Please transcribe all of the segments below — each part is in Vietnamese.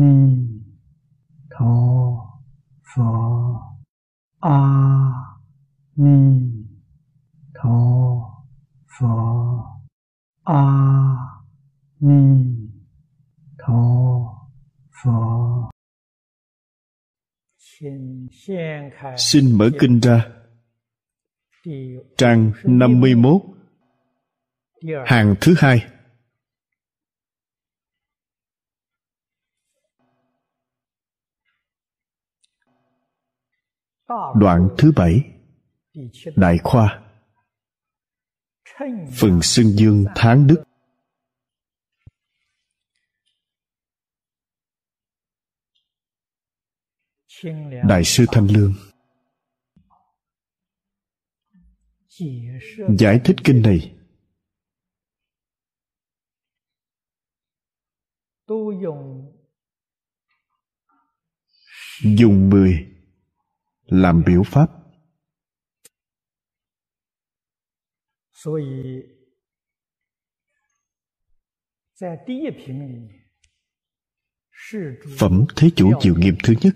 ni tho phở a ni tho phở a ni tho phở Xin mở kinh ra. Trang 51 Hàng thứ hai Đoạn thứ bảy. Đại khoa. Phần xưng dương tháng đức. Đại sư Thanh Lương. Giải thích kinh này. Dùng mười làm biểu pháp. Phẩm thế chủ diệu nghiệm thứ nhất.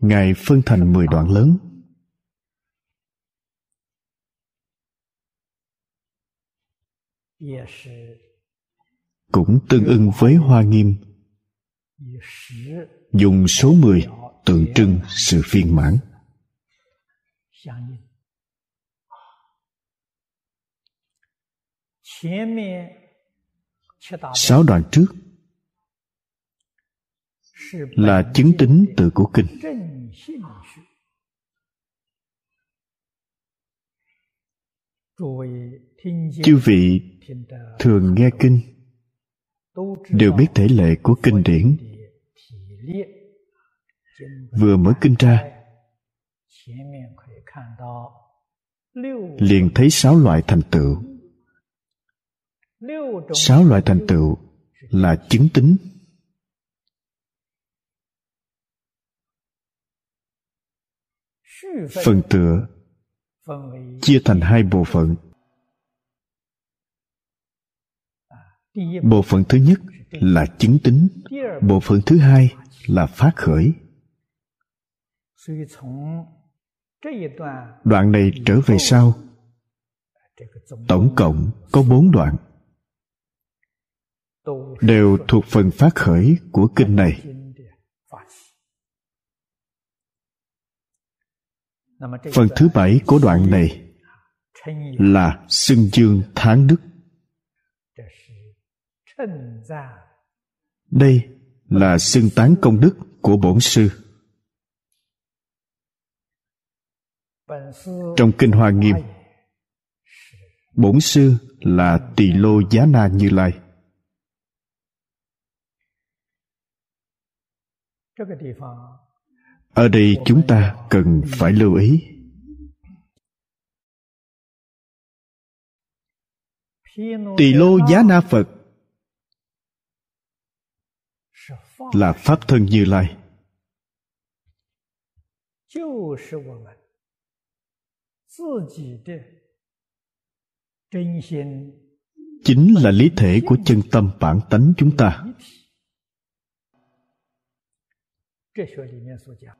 Ngài phân thành 10 đoạn lớn. Cũng tương ưng với hoa nghiêm. Dùng số 10 tượng trưng sự viên mãn. Sáu đoạn trước là chứng tính từ của kinh. Chư vị thường nghe kinh, đều biết thể lệ của kinh điển vừa mở kinh ra, liền thấy sáu loại thành tựu. Sáu loại thành tựu là chứng tính, phần tựa, chia thành hai bộ phận. Bộ phận thứ nhất là chứng tính, bộ phận thứ hai là phát khởi đoạn này trở về sau. Tổng cộng có bốn đoạn. Đều thuộc phần phát khởi của kinh này. phần thứ bảy của đoạn này là xưng dương tháng đức. Đây là xưng tán công đức của bổn sư. trong kinh hoa nghiêm, bổn sư là tỳ lô giá na như lai. Ở đây chúng ta cần phải lưu ý. Tỳ lô giá na phật là pháp thân như lai 自己的真心 chính là lý thể của chân tâm bản tánh chúng ta 一体。哲学里面所讲，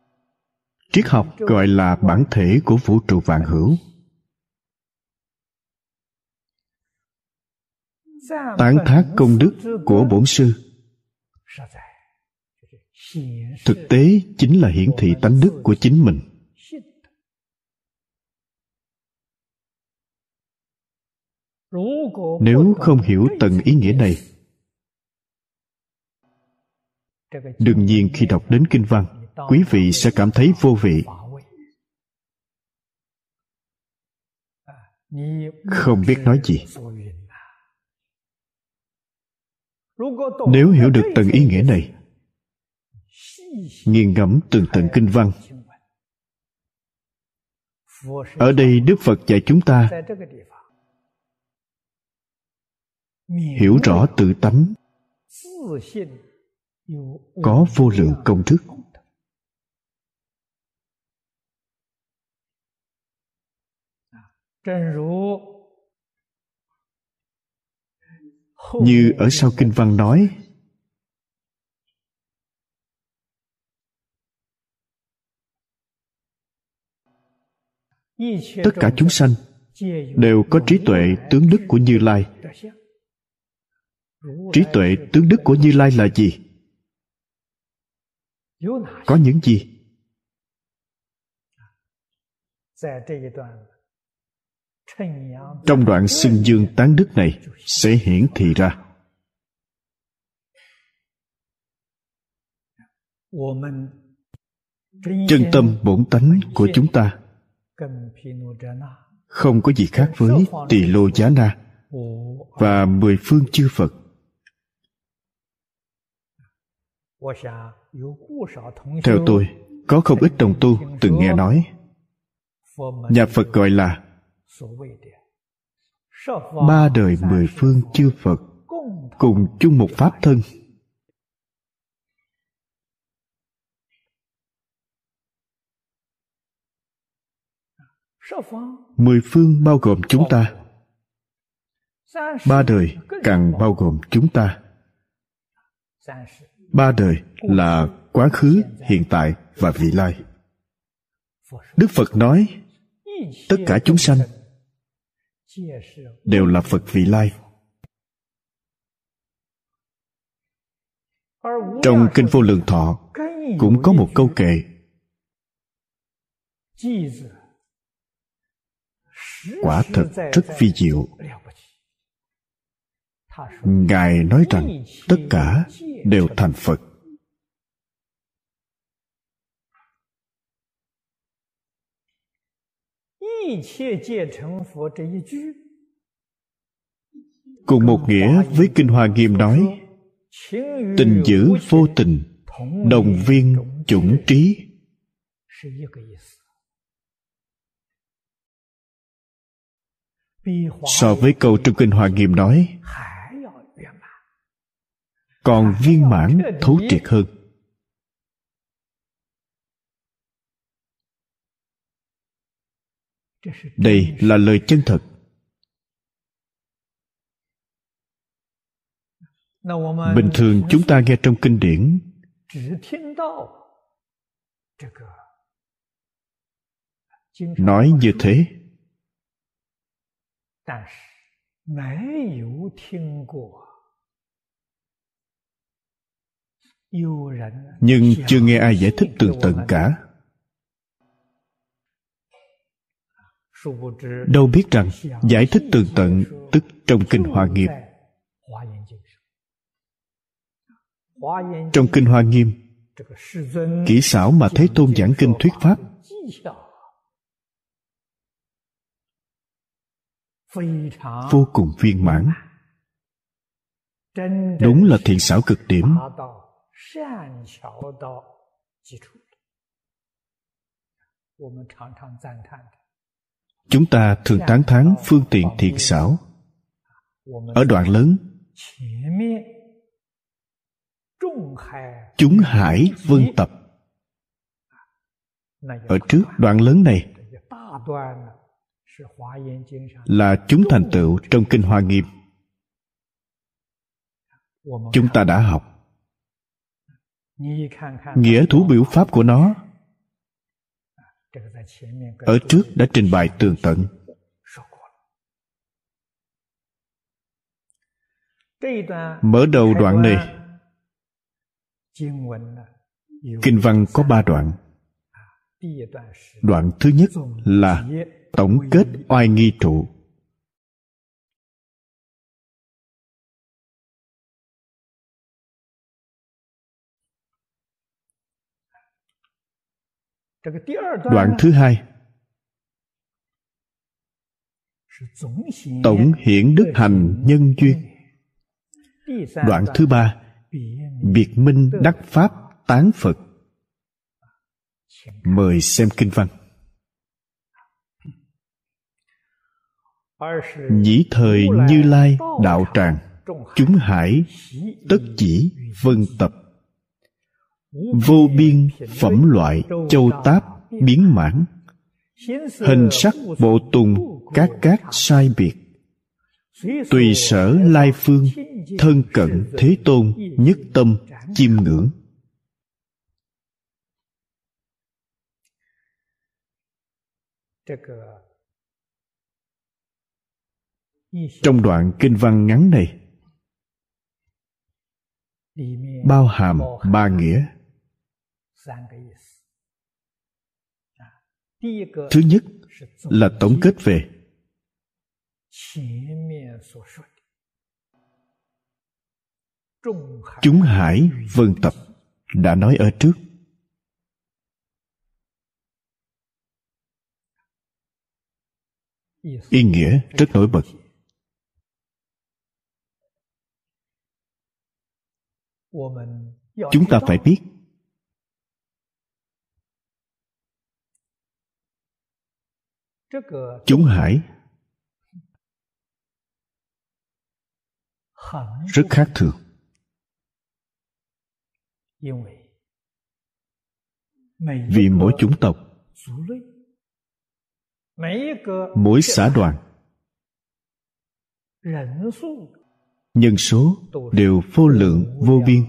triết học gọi là bản thể của vũ trụ vạn hữu 赞 tán 本 thác công đức 之 của 德 bổn sư 实在就是显示 thực tế chính là hiển thị tánh đức của chính mình nếu không hiểu tầng ý nghĩa này, đương nhiên khi đọc đến kinh văn, quý vị sẽ cảm thấy vô vị. Không biết nói gì. Nếu hiểu được tầng ý nghĩa này, nghiền ngẫm từng tận kinh văn. Ở đây đức phật dạy chúng ta hiểu rõ tự tánh. Có vô lượng công thức. Như ở sau kinh văn nói, tất cả chúng sanh đều có trí tuệ tướng đức của như lai trí tuệ tướng đức của như lai là gì? Có những gì? Trong đoạn xưng dương tán đức này sẽ hiển thị ra. Chân tâm bổn tánh của chúng ta không có gì khác với tỳ lô giá na và mười phương chư phật. Theo tôi, có không ít đồng tu từng nghe nói. Nhà phật gọi là ba đời mười phương chư phật cùng chung một pháp thân. Mười phương bao gồm chúng ta. Ba đời càng bao gồm chúng ta ba đời là quá khứ, hiện tại và vị lai. Đức phật nói, tất cả chúng sanh đều là phật vị lai. Trong kinh vô lượng thọ cũng có một câu kệ. Quả thật rất phi diệu. Ngài nói rằng, tất cả đều thành phật. Cùng một nghĩa với kinh hoa nghiêm nói, tình giữ vô tình, đồng viên chủng trí. So với câu trong kinh hoa nghiêm nói còn viên mãn, thấu triệt hơn. Đây là lời chân thật. Bình thường chúng ta nghe trong kinh điển, nói như thế. Nhưng chưa nghe ai giải thích tường tận cả. đâu biết rằng giải thích tường tận tức trong kinh hoa nghiêm. trong kinh hoa nghiêm kỹ xảo mà thế tôn giảng kinh thuyết pháp. vô cùng viên mãn. đúng là thiện xảo cực điểm chúng ta thường tán thán phương tiện thiện xảo. ở đoạn lớn chúng hải vân tập. Ở trước đoạn lớn này là chúng thành tựu trong kinh hoa nghiêm. Chúng ta đã học nghĩa thú biểu pháp của nó. Ở trước đã trình bày tường tận. Mở đầu đoạn này. Kinh văn có ba đoạn. Đoạn thứ nhất là tổng kết oai nghi trụ. Đoạn thứ hai tổng hiển đức hành nhân duyên。đoạn thứ ba biệt minh đắc pháp tán phật。mời xem kinh văn。nhĩ thời như lai đạo tràng chúng hải tất chỉ vân tập vô biên phẩm loại châu táp biến mãn. Hình sắc bộ tùng các cát sai biệt. Tùy sở lai phương, thân cận thế tôn, nhất tâm, chiêm ngưỡng. Trong đoạn kinh văn ngắn này, bao hàm ba nghĩa thứ nhất là tổng kết về。chúng hải vân tập đã nói ở trước. ý nghĩa rất nổi bật. chúng ta phải biết chúng hải rất khác thường. Vì mỗi chủng tộc mỗi xã đoàn nhân số đều vô lượng vô biên.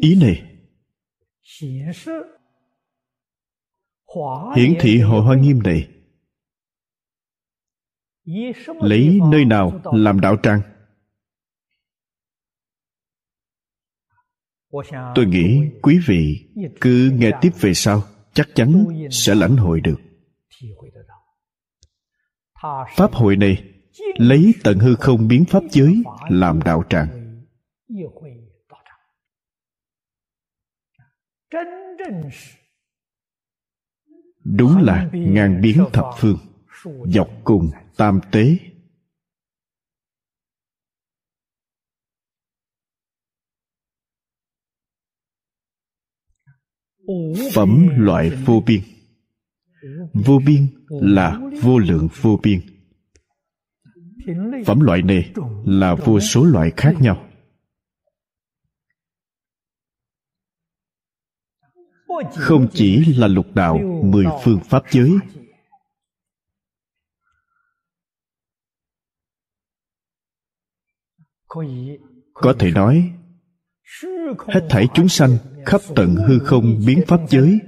ý này hiển thị hội hoa nghiêm này. Lấy nơi nào làm đạo tràng? Tôi nghĩ quý vị cứ nghe tiếp về sau chắc chắn sẽ lãnh hội được. pháp hội này lấy tận hư không biến pháp giới làm đạo tràng đúng là ngàn biến thập phương, dọc cùng tam tế. Phẩm loại vô biên. Vô biên là vô lượng vô biên. Phẩm loại này là vô số loại khác nhau. Không chỉ là lục đạo mười phương pháp giới. có thể nói hết thảy chúng sanh khắp tận hư không biến pháp giới.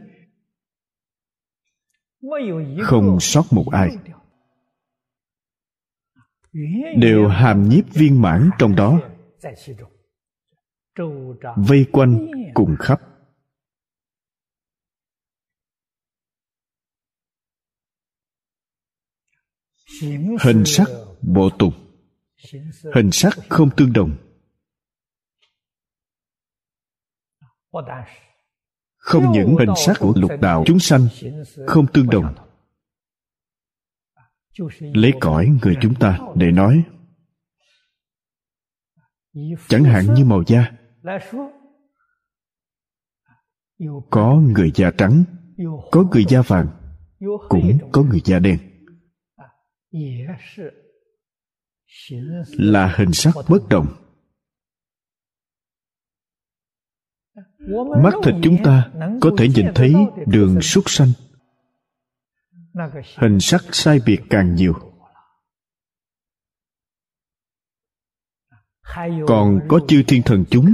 không sót một ai. đều hàm nhiếp viên mãn trong đó. vây quanh cùng khắp hình sắc bộ tục. Hình sắc không tương đồng. Không những hình sắc của lục đạo chúng sanh không tương đồng. Lấy cõi người chúng ta để nói. Chẳng hạn như màu da. Có người da trắng, có người da vàng, cũng có người da đen là hình sắc bất đồng mắt thịt chúng ta có thể nhìn thấy đường súc sanh. Hình sắc sai biệt càng nhiều. Còn có chư thiên thần chúng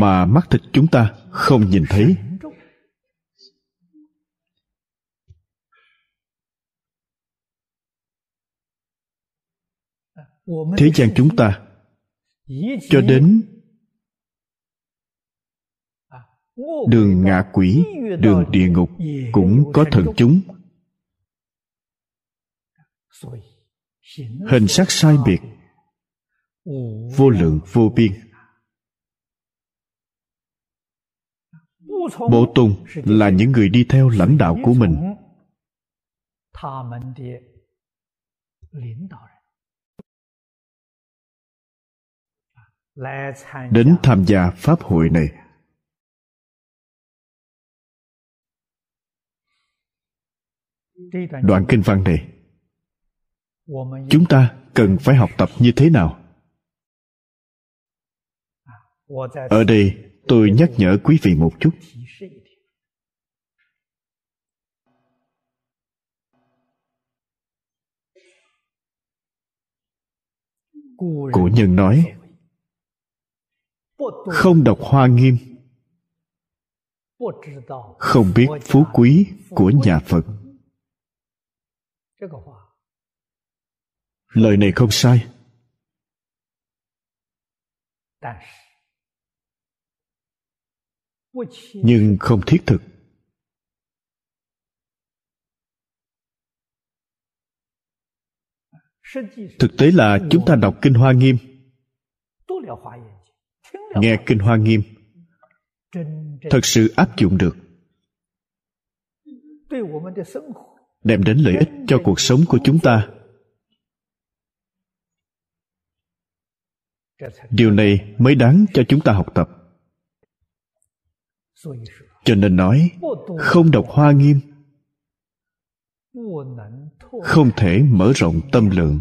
mà mắt thịt chúng ta không nhìn thấy thế gian chúng ta cho đến đường ngạ quỷ đường địa ngục cũng có thần chúng. Hình sắc sai biệt. Vô lượng vô biên. bộ tùng là những người đi theo lãnh đạo của mình đến tham gia pháp hội này. Đoạn kinh văn này. Chúng ta cần phải học tập như thế nào? Ở đây tôi nhắc nhở quý vị một chút. cổ nhân nói không đọc hoa nghiêm. Không biết phú quý của nhà phật. Lời này không sai. Nhưng không thiết thực. Thực tế là chúng ta đọc kinh hoa nghiêm nghe kinh hoa nghiêm. Thật sự áp dụng được. Đem đến lợi ích cho cuộc sống của chúng ta. Điều này mới đáng cho chúng ta học tập. Cho nên nói, không đọc hoa nghiêm. Không thể mở rộng tâm lượng.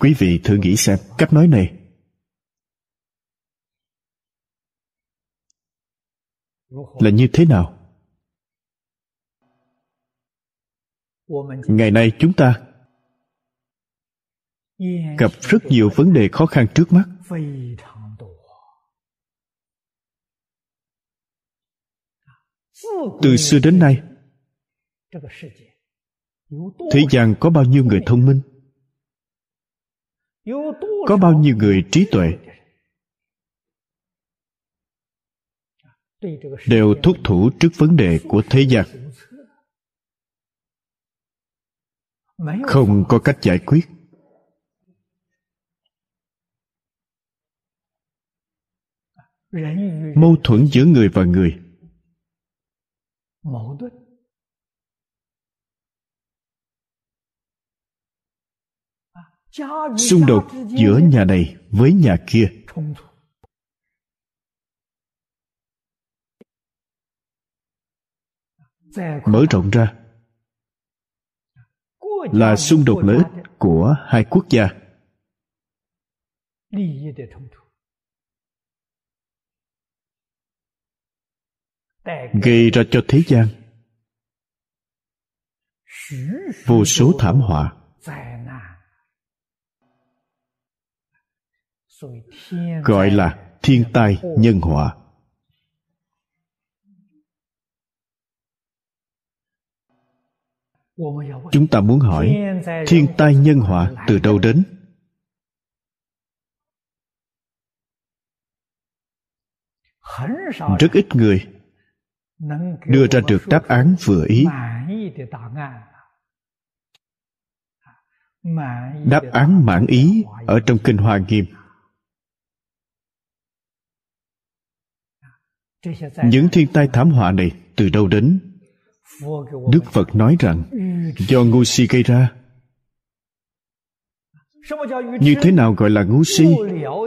Quý vị thử nghĩ xem cách nói này. Là như thế nào? Ngày nay chúng ta gặp rất nhiều vấn đề khó khăn trước mắt. Từ xưa đến nay, thế gian có bao nhiêu người thông minh? Có bao nhiêu người trí tuệ? Đều thúc thủ trước vấn đề của thế gian. Không có cách giải quyết. Mâu thuẫn giữa người và người. Xung đột giữa nhà này với nhà kia. Mở rộng ra là xung đột lợi ích của hai quốc gia. Gây ra cho thế gian vô số thảm họa. Gọi là thiên tai nhân họa chúng ta muốn hỏi, thiên tai nhân họa từ đâu đến? Rất ít người đưa ra được đáp án vừa ý. Đáp án mãn ý ở trong kinh hoa nghiêm. Những thiên tai thảm họa này từ đâu đến? Đức phật nói rằng, do ngu si gây ra. Như thế nào gọi là ngu si?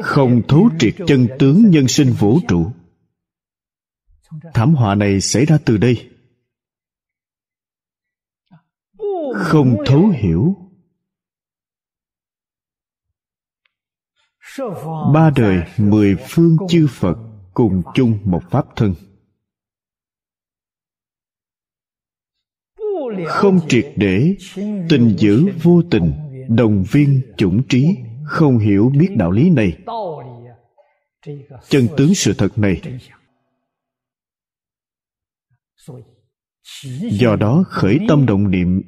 Không thấu triệt chân tướng nhân sinh vũ trụ. Thảm họa này xảy ra từ đây. Không thấu hiểu. Ba đời mười phương chư phật cùng chung một pháp thân. Không triệt để, tình giữ vô tình, đồng viên chủng trí, không hiểu biết đạo lý này. Chân tướng sự thật này. Do đó khởi tâm động niệm,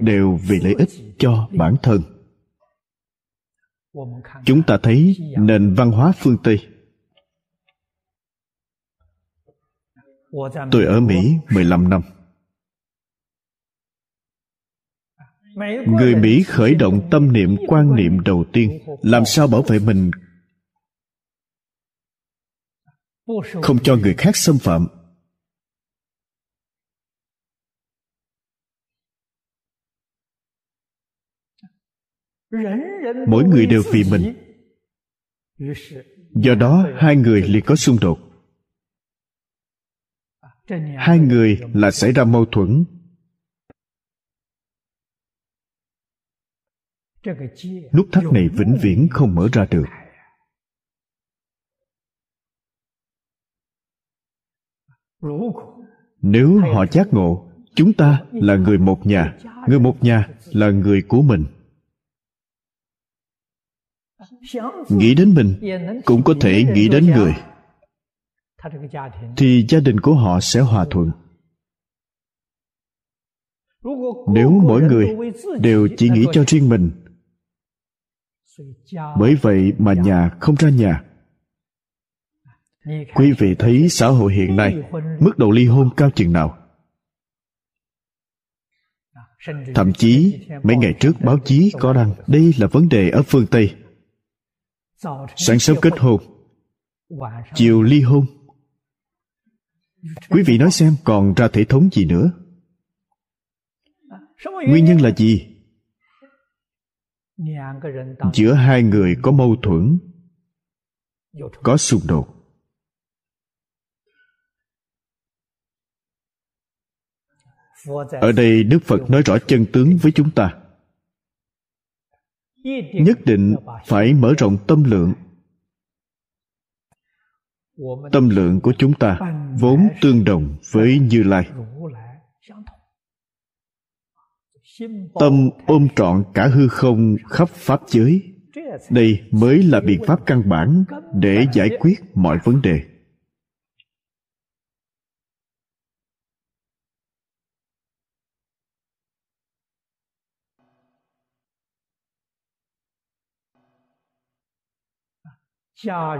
đều vì lợi ích cho bản thân chúng ta thấy nền văn hóa phương tây. Tôi ở mỹ 15 năm. Người mỹ khởi động tâm niệm, quan niệm đầu tiên, làm sao bảo vệ mình? Không cho người khác xâm phạm. Mỗi người đều vì mình. Do đó, hai người liền có xung đột. Hai người là xảy ra mâu thuẫn. Nút thắt này vĩnh viễn không mở ra được. Nếu họ giác ngộ, chúng ta là người một nhà, người một nhà là người của mình nghĩ đến mình cũng có thể nghĩ đến người. Thì gia đình của họ sẽ hòa thuận. Nếu mỗi người đều chỉ nghĩ cho riêng mình, bởi vậy mà nhà không ra nhà. Quý vị thấy xã hội hiện nay mức độ ly hôn cao chừng nào? Thậm chí mấy ngày trước báo chí có đăng đây là vấn đề ở phương tây sáng sớm kết hôn. Chiều ly hôn. Quý vị nói xem còn ra thể thống gì nữa? Nguyên nhân là gì? Giữa hai người có mâu thuẫn có xung đột. Ở đây đức phật nói rõ chân tướng với chúng ta nhất định phải mở rộng tâm lượng. Tâm lượng của chúng ta vốn tương đồng với như lai. Tâm ôm trọn cả hư không khắp pháp giới. Đây mới là biện pháp căn bản để giải quyết mọi vấn đề.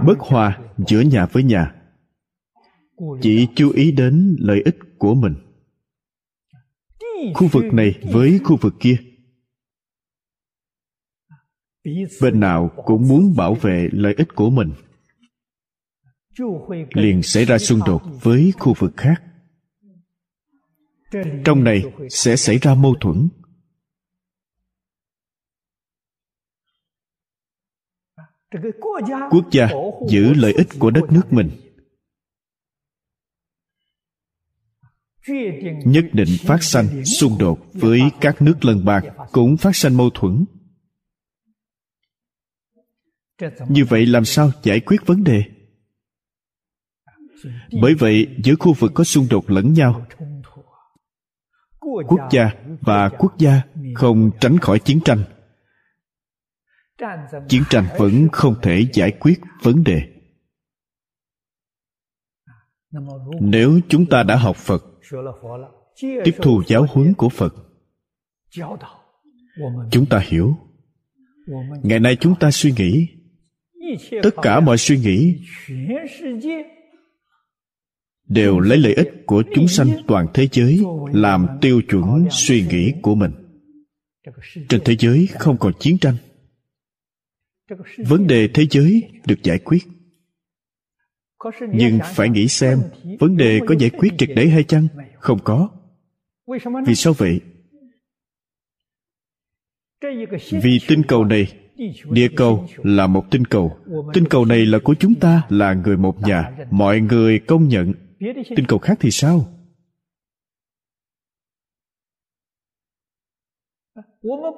Bất hòa giữa nhà với nhà. Chỉ chú ý đến lợi ích của mình. Khu vực này với khu vực kia. Bên nào cũng muốn bảo vệ lợi ích của mình. Liền xảy ra xung đột với khu vực khác. Trong này sẽ xảy ra mâu thuẫn. Quốc gia giữ lợi ích của đất nước mình. Nhất định phát sanh xung đột với các nước lân bang cũng phát sanh mâu thuẫn. Như vậy làm sao giải quyết vấn đề? Bởi vậy, giữa khu vực có xung đột lẫn nhau, quốc gia và quốc gia không tránh khỏi chiến tranh chiến tranh vẫn không thể giải quyết vấn đề. Nếu chúng ta đã học phật, tiếp thu giáo huấn của phật, chúng ta hiểu. Ngày nay chúng ta suy nghĩ, tất cả mọi suy nghĩ đều lấy lợi ích của chúng sanh toàn thế giới làm tiêu chuẩn suy nghĩ của mình. Trên thế giới không còn chiến tranh vấn đề thế giới được giải quyết. Nhưng phải nghĩ xem, vấn đề có giải quyết triệt để hay chăng? Không có. Vì sao vậy? Vì tinh cầu này, địa cầu là một tinh cầu. Tinh cầu này là của chúng ta, là người một nhà. Mọi người công nhận. Tinh cầu khác thì sao?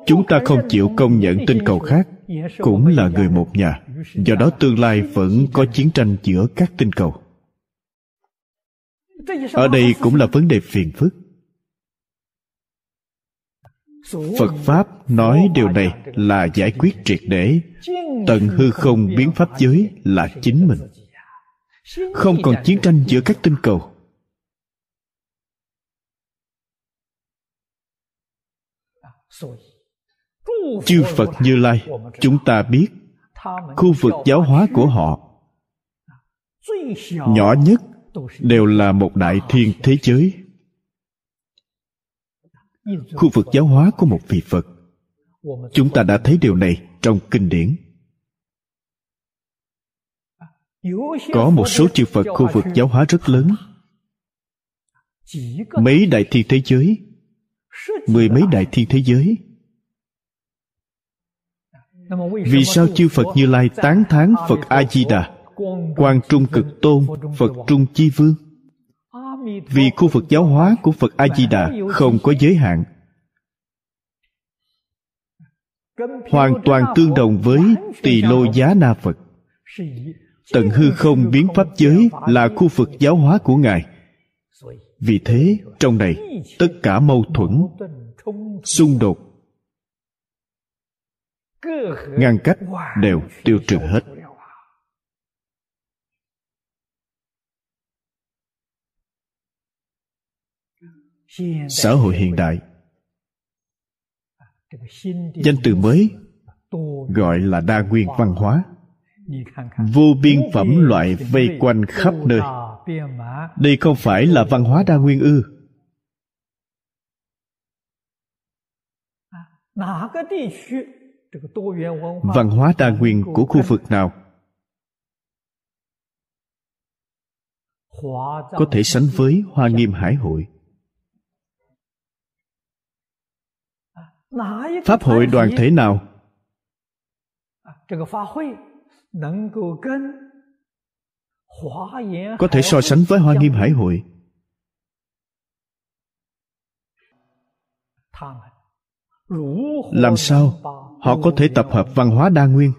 Chúng ta không chịu công nhận tinh cầu khác cũng là người một nhà. Do đó tương lai vẫn có chiến tranh giữa các tinh cầu. Ở đây cũng là vấn đề phiền phức. Phật pháp nói điều này là giải quyết triệt để. Tận hư không biến pháp giới là chính mình. Không còn chiến tranh giữa các tinh cầu chư phật như lai, chúng ta biết khu vực giáo hóa của họ nhỏ nhất đều là một đại thiên thế giới. Khu vực giáo hóa của một vị phật, chúng ta đã thấy điều này trong kinh điển. Có một số chư phật khu vực giáo hóa rất lớn. Mấy đại thiên thế giới, mười mấy đại thiên thế giới vì sao chư phật như lai tán thán phật a di đà quan trung cực tôn phật trung chi vương? Vì khu vực giáo hóa của phật a di đà không có giới hạn. Hoàn toàn tương đồng với tỳ lô giá na phật. Tận hư không biến pháp giới là khu vực giáo hóa của ngài. Vì thế trong này tất cả mâu thuẫn xung đột ngăn cách đều tiêu trừ hết. xã hội hiện đại. Danh từ mới gọi là đa nguyên văn hóa. Vô biên phẩm loại vây quanh khắp nơi. đây không phải là văn hóa đa nguyên ư văn hóa đa nguyên của khu vực nào? Có thể sánh với hoa nghiêm hải hội. Pháp hội đoàn thể nào? Có thể so sánh với hoa nghiêm hải hội làm sao? Họ có thể tập hợp văn hóa đa nguyên,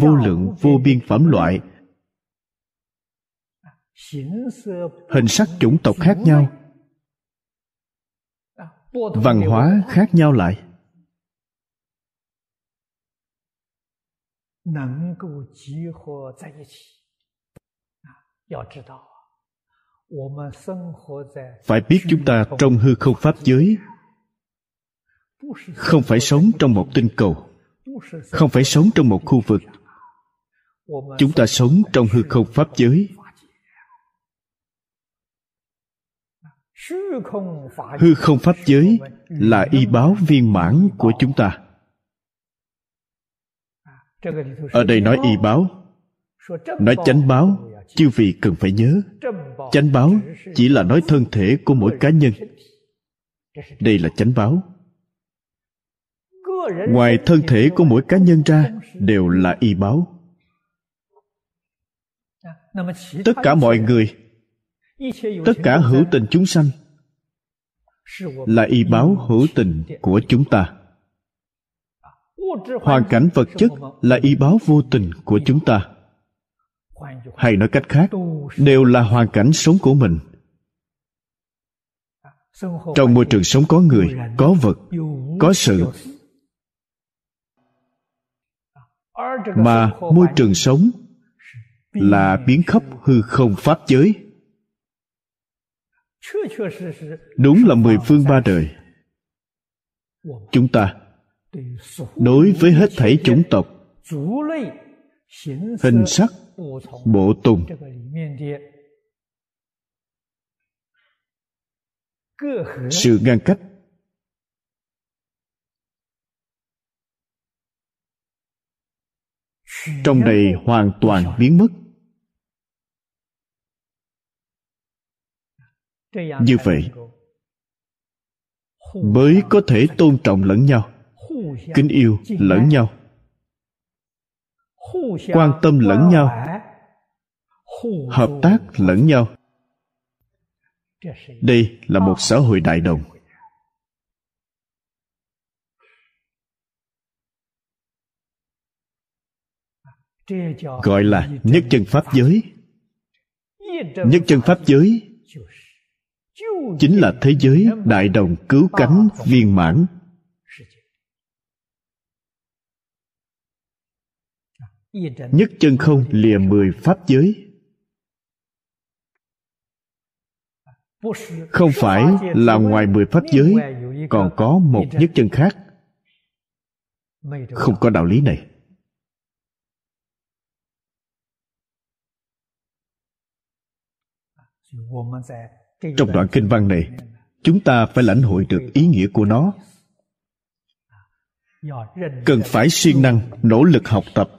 vô lượng, vô biên phẩm loại, hình sắc chủng tộc khác nhau, văn hóa khác nhau lại. Phải biết chúng ta trong hư không pháp giới không phải sống trong một tinh cầu. Không phải sống trong một khu vực. Chúng ta sống trong hư không pháp giới. Hư không pháp giới là y báo viên mãn của chúng ta. Ở đây nói y báo. Nói chánh báo chư vị cần phải nhớ. Chánh báo chỉ là nói thân thể của mỗi cá nhân. Đây là chánh báo ngoài thân thể của mỗi cá nhân ra, đều là y báo. Tất cả mọi người, tất cả hữu tình chúng sanh, là y báo hữu tình của chúng ta. Hoàn cảnh vật chất là y báo vô tình của chúng ta. Hay nói cách khác, đều là hoàn cảnh sống của mình. Trong môi trường sống có người, có vật, có sự mà môi trường sống là biến khắp hư không pháp giới. Đúng là mười phương ba đời. Chúng ta, đối với hết thảy chủng tộc, hình sắc, bộ tùng, sự ngăn cách trong này hoàn toàn biến mất. Như vậy, mới có thể tôn trọng lẫn nhau, kính yêu lẫn nhau, quan tâm lẫn nhau, hợp tác lẫn nhau. Đây là một xã hội đại đồng. Gọi là nhất chân pháp giới. Nhất chân pháp giới chính là thế giới đại đồng cứu cánh viên mãn. Nhất chân không lìa mười pháp giới. Không phải là ngoài mười pháp giới, còn có một nhất chân khác. Không có đạo lý này. Trong đoạn kinh văn này, chúng ta phải lãnh hội được ý nghĩa của nó. Cần phải siêng năng, nỗ lực học tập,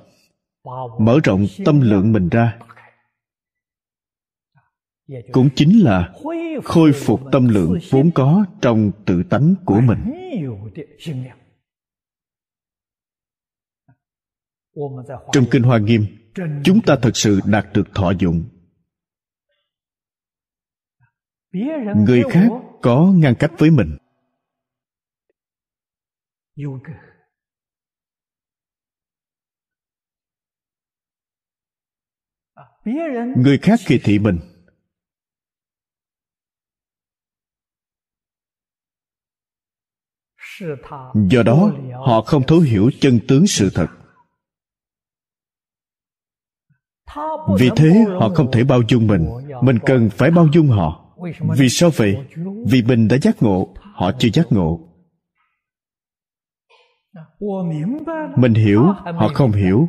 mở rộng tâm lượng mình ra. Cũng chính là khôi phục tâm lượng vốn có trong tự tánh của mình. Trong kinh hoa nghiêm, chúng ta thật sự đạt được thọ dụng người khác có ngăn cách với mình. Người khác kỳ thị mình. Do đó họ không thấu hiểu chân tướng sự thật. Vì thế họ không thể bao dung mình. Mình cần phải bao dung họ vì sao vậy? Vì mình đã giác ngộ, họ chưa giác ngộ. Mình hiểu, họ không hiểu.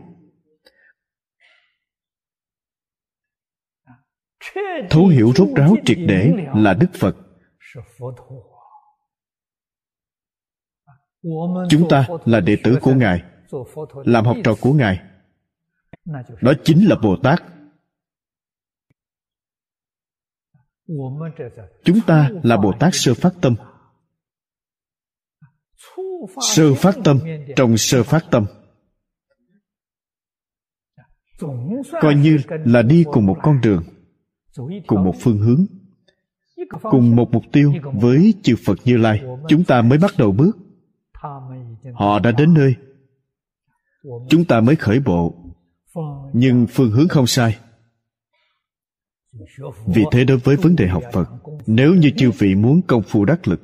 Thấu hiểu rốt ráo triệt để là đức phật. Chúng ta là đệ tử của ngài, làm học trò của ngài. Đó chính là bồ tát. Chúng ta là bồ tát sơ phát tâm. Sơ phát tâm, trong sơ phát tâm. Coi như là đi cùng một con đường, cùng một phương hướng, cùng một mục tiêu với chư phật như lai. Chúng ta mới bắt đầu bước. Họ đã đến nơi. Chúng ta mới khởi bộ. Nhưng phương hướng không sai vì thế đối với vấn đề học phật, nếu như chư vị muốn công phu đắc lực,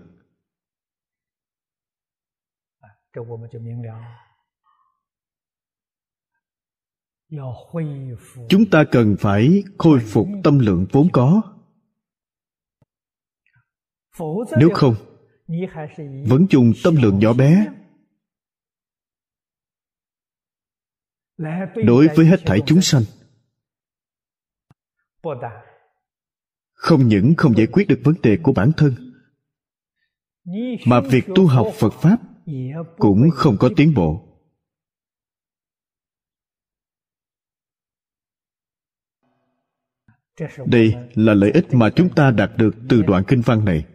chúng ta cần phải khôi phục tâm lượng vốn có. Nếu không, vẫn dùng tâm lượng nhỏ bé. Đối với hết thảy chúng sanh không những không giải quyết được vấn đề của bản thân mà việc tu học phật pháp cũng không có tiến bộ. Đây là lợi ích mà chúng ta đạt được từ đoạn kinh văn này.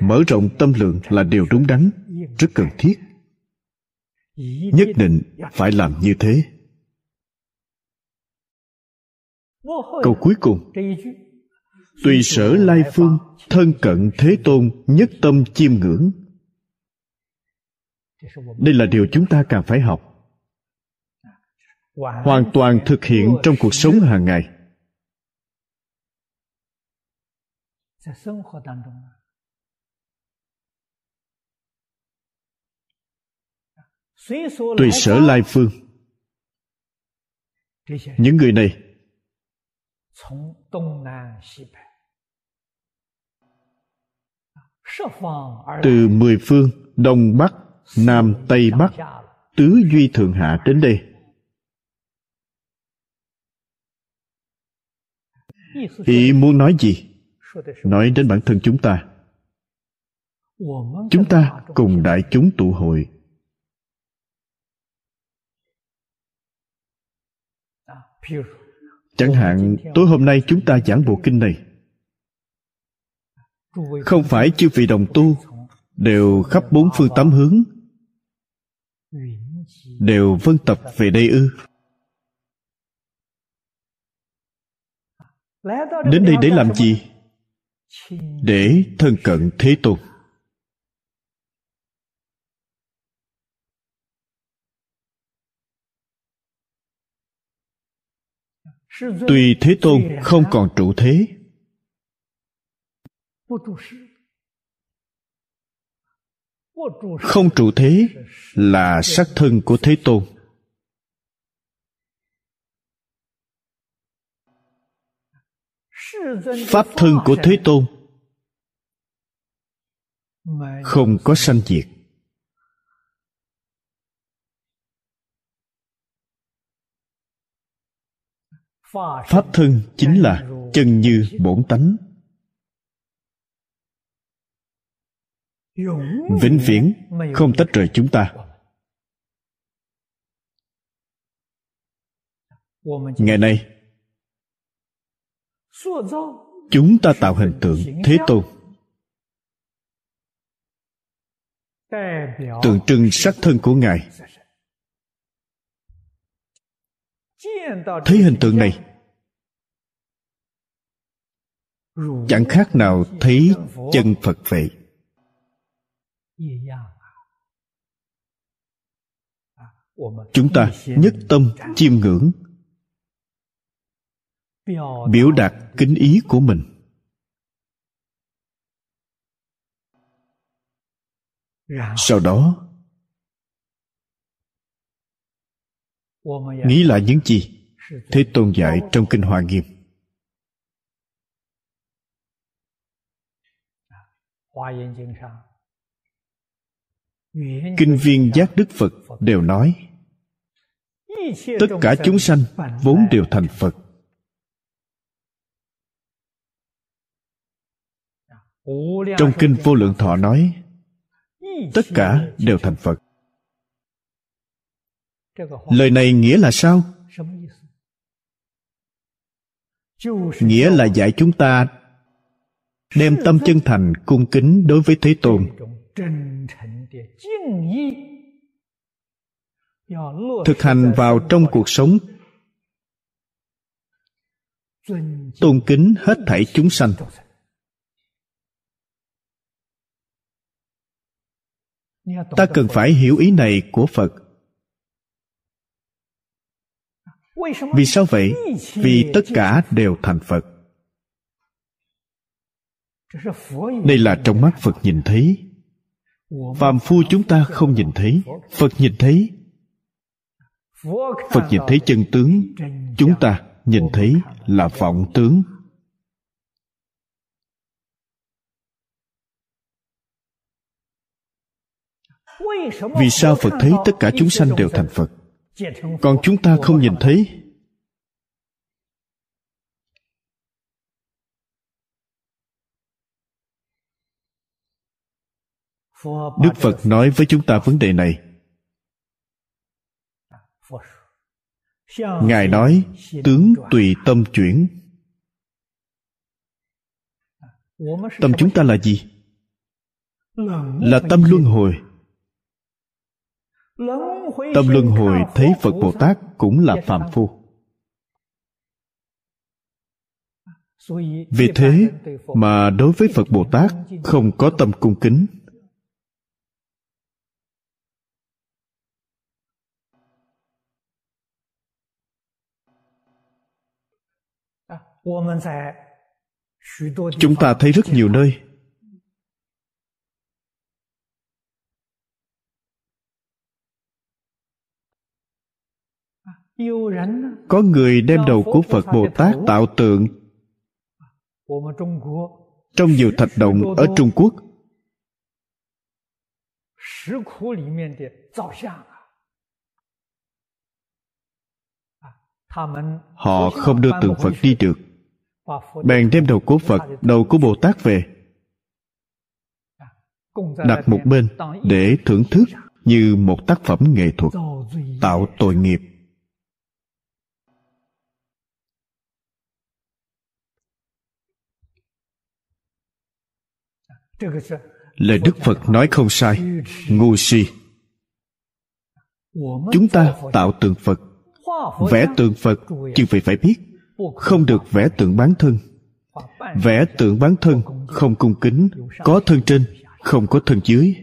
Mở rộng tâm lượng là điều đúng đắn rất cần thiết nhất định phải làm như thế. Câu cuối cùng. Tùy sở lai phương thân cận thế tôn nhất tâm chiêm ngưỡng. Đây là điều chúng ta càng phải học. Hoàn toàn thực hiện trong cuộc sống hàng ngày. Tùy sở lai phương. Những người này từ mười phương đông bắc nam tây bắc tứ duy thượng hạ đến đây. Ý muốn nói gì? Nói đến bản thân chúng ta. Chúng ta cùng đại chúng tụ hội chẳng hạn, tối hôm nay chúng ta giảng bộ kinh này. Không phải chư vị đồng tu đều khắp bốn phương tám hướng, đều vân tập về đây ư? Đến đây để làm gì? Để thân cận thế tôn. Tuy thế tôn không còn trụ thế. Không trụ thế là sắc thân của thế tôn. Pháp thân của thế tôn không có sanh diệt. Pháp thân chính là chân như bổn tánh. Vĩnh viễn không tách rời chúng ta. Ngày nay, chúng ta tạo hình tượng thế tôn. Tượng trưng sắc thân của ngài. Thấy hình tượng này chẳng khác nào thấy chân phật vậy. Chúng ta nhất tâm chiêm ngưỡng, biểu đạt kính ý của mình. Sau đó, nghĩ lại những gì thế tôn dạy trong kinh hoa nghiêm. Kinh viên giác đức phật đều nói, tất cả chúng sanh vốn đều thành phật. Trong kinh vô lượng thọ nói, tất cả đều thành phật. Lời này nghĩa là sao? Nghĩa là dạy chúng ta đem tâm chân thành cung kính đối với thế tôn. Thực hành vào trong cuộc sống. Tôn kính hết thảy chúng sanh. ta cần phải hiểu ý này của phật. Vì sao vậy? vì tất cả đều thành phật đây là trong mắt phật nhìn thấy. Phàm phu chúng ta không nhìn thấy. Phật nhìn thấy. Phật nhìn thấy chân tướng. Chúng ta nhìn thấy là vọng tướng. Vì sao phật thấy tất cả chúng sanh đều thành phật? Còn chúng ta không nhìn thấy? Đức phật nói với chúng ta vấn đề này. Ngài nói tướng tùy tâm chuyển. Tâm chúng ta là gì? Là tâm luân hồi. Tâm luân hồi thấy phật bồ tát cũng là phàm phu. Vì thế mà đối với phật bồ tát không có tâm cung kính chúng ta thấy rất nhiều nơi. Có người đem đầu của phật bồ tát tạo tượng. Trong nhiều thạch động ở trung quốc. họ không đưa tượng phật đi được bèn đem đầu của phật, đầu của bồ tát về, đặt một bên để thưởng thức như một tác phẩm nghệ thuật, tạo tội nghiệp. Lời đức phật nói không sai, ngu si. Chúng ta tạo tượng phật, vẽ tượng phật chứ phải phải biết không được vẽ tượng bán thân. Vẽ tượng bán thân không cung kính, có thân trên, không có thân dưới.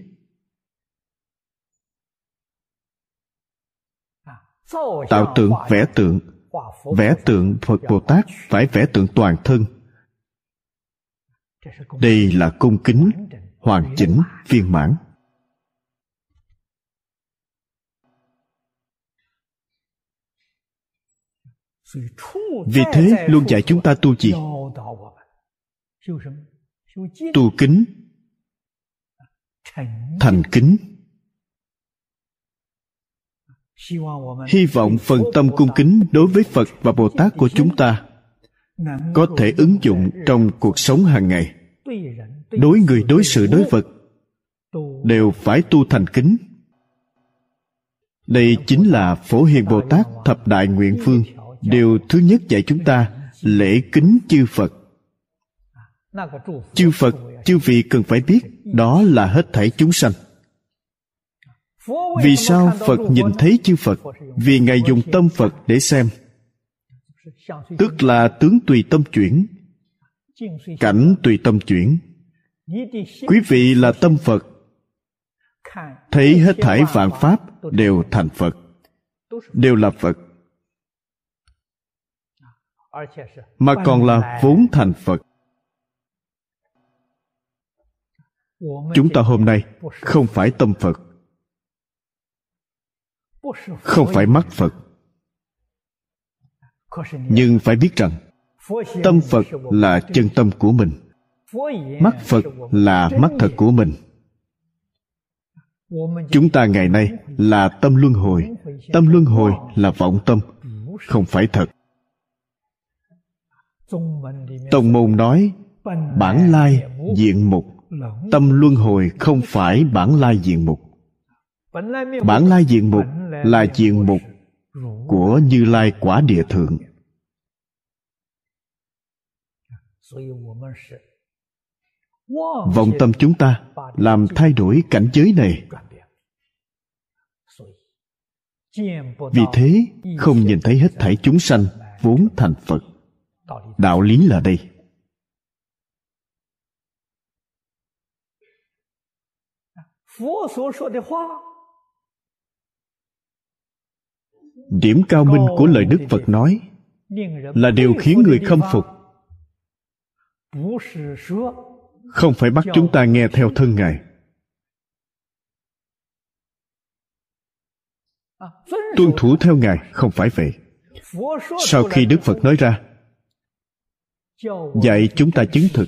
Tạo tượng, vẽ tượng. Vẽ tượng phật bồ tát phải vẽ tượng toàn thân. Đây là cung kính, hoàn chỉnh, viên mãn. Vì thế, luôn dạy chúng ta tu gì tu kính, thành kính. Hy vọng phần tâm cung kính đối với phật và bồ tát của chúng ta có thể ứng dụng trong cuộc sống hàng ngày. Đối người đối sự đối vật đều phải tu thành kính. Đây chính là phổ hiền bồ tát thập đại nguyện phương điều thứ nhất dạy chúng ta lễ kính chư phật. Chư phật, chư vị cần phải biết đó là hết thảy chúng sanh. Vì sao phật nhìn thấy chư phật? Vì ngài dùng tâm phật để xem. Tức là tướng tùy tâm chuyển, cảnh tùy tâm chuyển. Quý vị là tâm phật. Thấy hết thảy vạn pháp đều thành phật, đều là phật mà còn là vốn thành phật. Chúng ta hôm nay không phải tâm phật. Không phải mắt phật. Nhưng phải biết rằng, tâm phật là chân tâm của mình. Mắt phật là mắt thật của mình. Chúng ta ngày nay là tâm luân hồi. Tâm luân hồi là vọng tâm, không phải thật tông môn nói, bản lai diện mục, tâm luân hồi không phải bản lai diện mục. Bản lai diện mục là diện mục của như lai quả địa thượng. Vọng tâm chúng ta làm thay đổi cảnh giới này. Vì thế, không nhìn thấy hết thảy chúng sanh vốn thành phật đạo lý là đây. Điểm cao minh của lời đức phật nói là điều khiến người khâm phục. Không phải bắt chúng ta nghe theo thân ngài. Tuân thủ theo ngài không phải vậy. Sau khi đức phật nói ra dạy chúng ta chứng thực.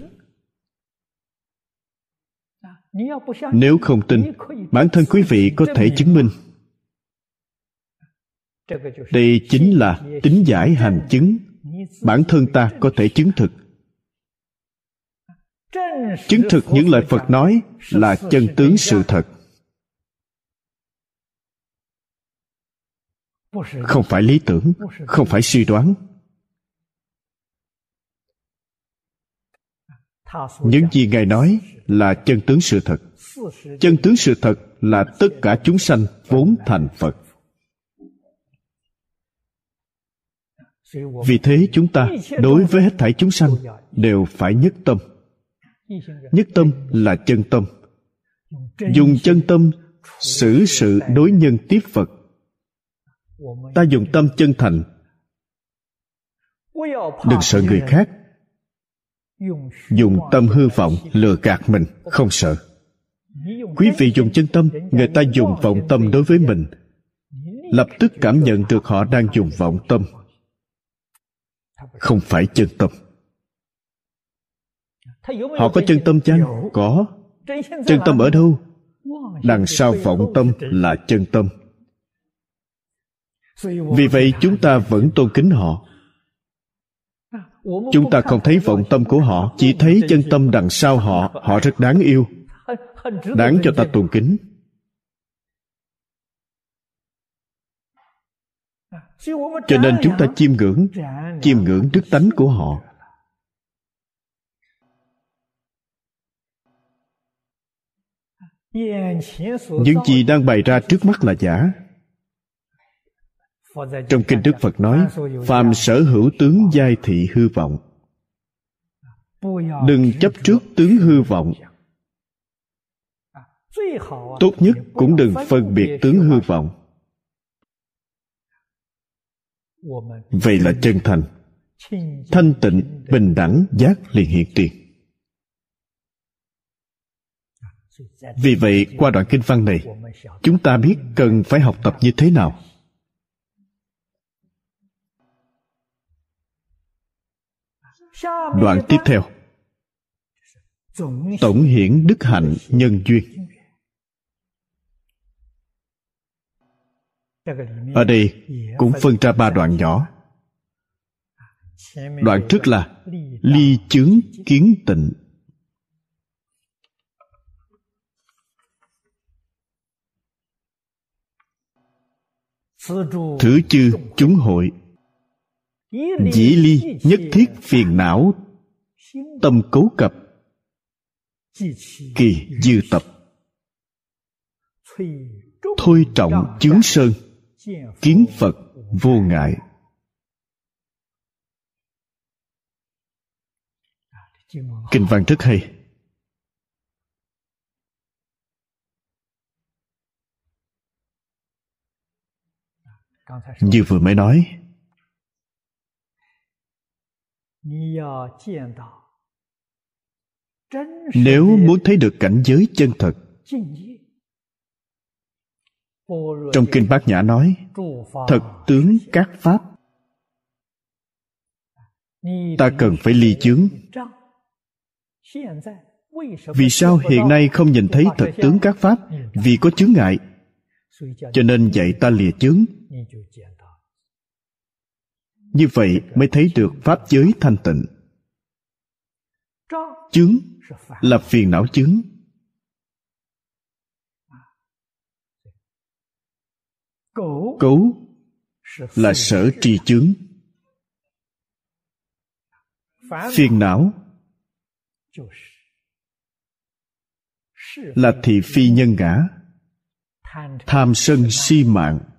Nếu không tin, bản thân quý vị có thể chứng minh. Đây chính là tính giải hành chứng. Bản thân ta có thể chứng thực. Chứng thực những lời phật nói là chân tướng sự thật. Không phải lý tưởng, không phải suy đoán. Những gì ngài nói là chân tướng sự thật. Chân tướng sự thật là tất cả chúng sanh vốn thành phật. Vì thế chúng ta đối với hết thảy chúng sanh đều phải nhất tâm. Nhất tâm là chân tâm. Dùng chân tâm xử sự đối nhân tiếp phật. Ta dùng tâm chân thành. Đừng sợ người khác dùng tâm hư vọng lừa gạt mình, không sợ. Quý vị dùng chân tâm, người ta dùng vọng tâm đối với mình. Lập tức cảm nhận được họ đang dùng vọng tâm. Không phải chân tâm. Họ có chân tâm chăng? Có. Chân tâm ở đâu? Đằng sau vọng tâm là chân tâm. Vì vậy chúng ta vẫn tôn kính họ chúng ta không thấy vọng tâm của họ chỉ thấy chân tâm đằng sau họ họ rất đáng yêu. Đáng cho ta tôn kính. Cho nên chúng ta chiêm ngưỡng chiêm ngưỡng đức tánh của họ. Những gì đang bày ra trước mắt là giả trong kinh đức phật nói, phàm sở hữu tướng giai thị hư vọng. Đừng chấp trước tướng hư vọng. Tốt nhất cũng đừng phân biệt tướng hư vọng. Vậy là chân thành. Thanh tịnh, bình đẳng, giác liền hiện tiền. Vì vậy, qua đoạn kinh văn này, chúng ta biết cần phải học tập như thế nào. Đoạn tiếp theo. Tổng hiển đức hạnh nhân duyên. Ở đây cũng phân ra ba đoạn nhỏ. Đoạn trước là ly chướng kiến tịnh. Thử chư chúng hội dĩ ly, nhất thiết phiền não. Tâm cấu cập. Kỳ dư tập. Thôi trọng chướng sơn. Kiến phật vô ngại. Kinh văn rất hay. Như vừa mới nói nếu muốn thấy được cảnh giới chân thật. trong kinh bát nhã nói thật tướng các pháp. Ta cần phải ly chướng. vì sao hiện nay không nhìn thấy thật tướng các pháp? vì có chướng ngại. cho nên dạy ta lìa chướng như vậy mới thấy được pháp giới thanh tịnh. Chướng là phiền não chướng. Cấu là sở trì chướng. Phiền não là thị phi nhân ngã. Tham sân si mạng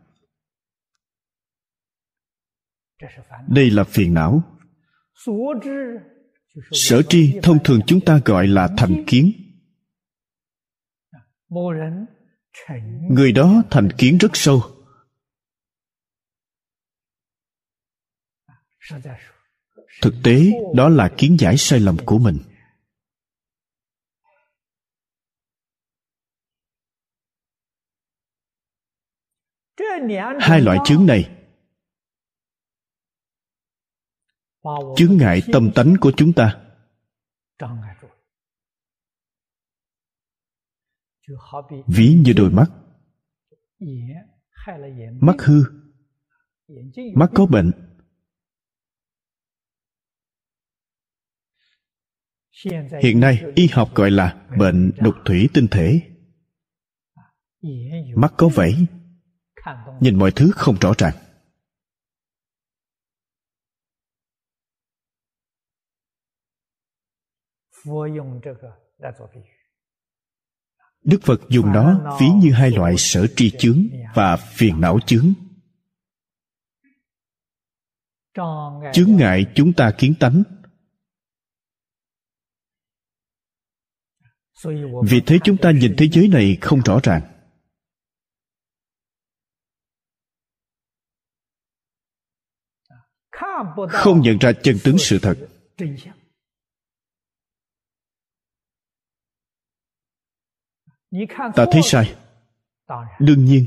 đây là phiền não. Sở tri thông thường chúng ta gọi là thành kiến. Người đó thành kiến rất sâu. Thực tế, đó là kiến giải sai lầm của mình. Hai loại chứng này chướng ngại tâm tánh của chúng ta. Ví như đôi mắt. Mắt hư. Mắt có bệnh. Hiện nay, y học gọi là bệnh đục thủy tinh thể. Mắt có vẫy. Nhìn mọi thứ không rõ ràng. Đức phật dùng nó ví như hai loại sở tri chướng và phiền não chướng. Chướng ngại chúng ta kiến tánh. Vì thế chúng ta nhìn thế giới này không rõ ràng. Không nhận ra chân tướng sự thật ta thấy sai. Đương nhiên.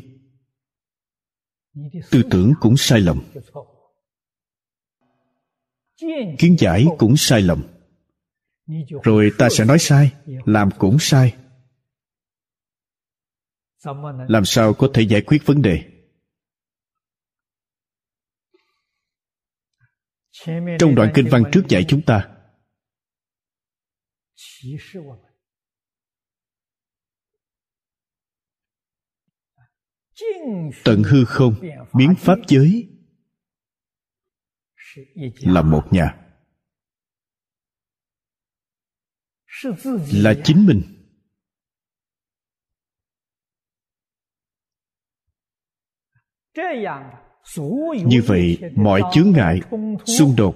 Tư tưởng cũng sai lầm. Kiến giải cũng sai lầm. Rồi ta sẽ nói sai làm cũng sai. Làm sao có thể giải quyết vấn đề? Trong đoạn kinh văn trước dạy chúng ta tận hư không biến pháp giới là một nhà. Là chính mình. Như vậy, mọi chướng ngại, xung đột,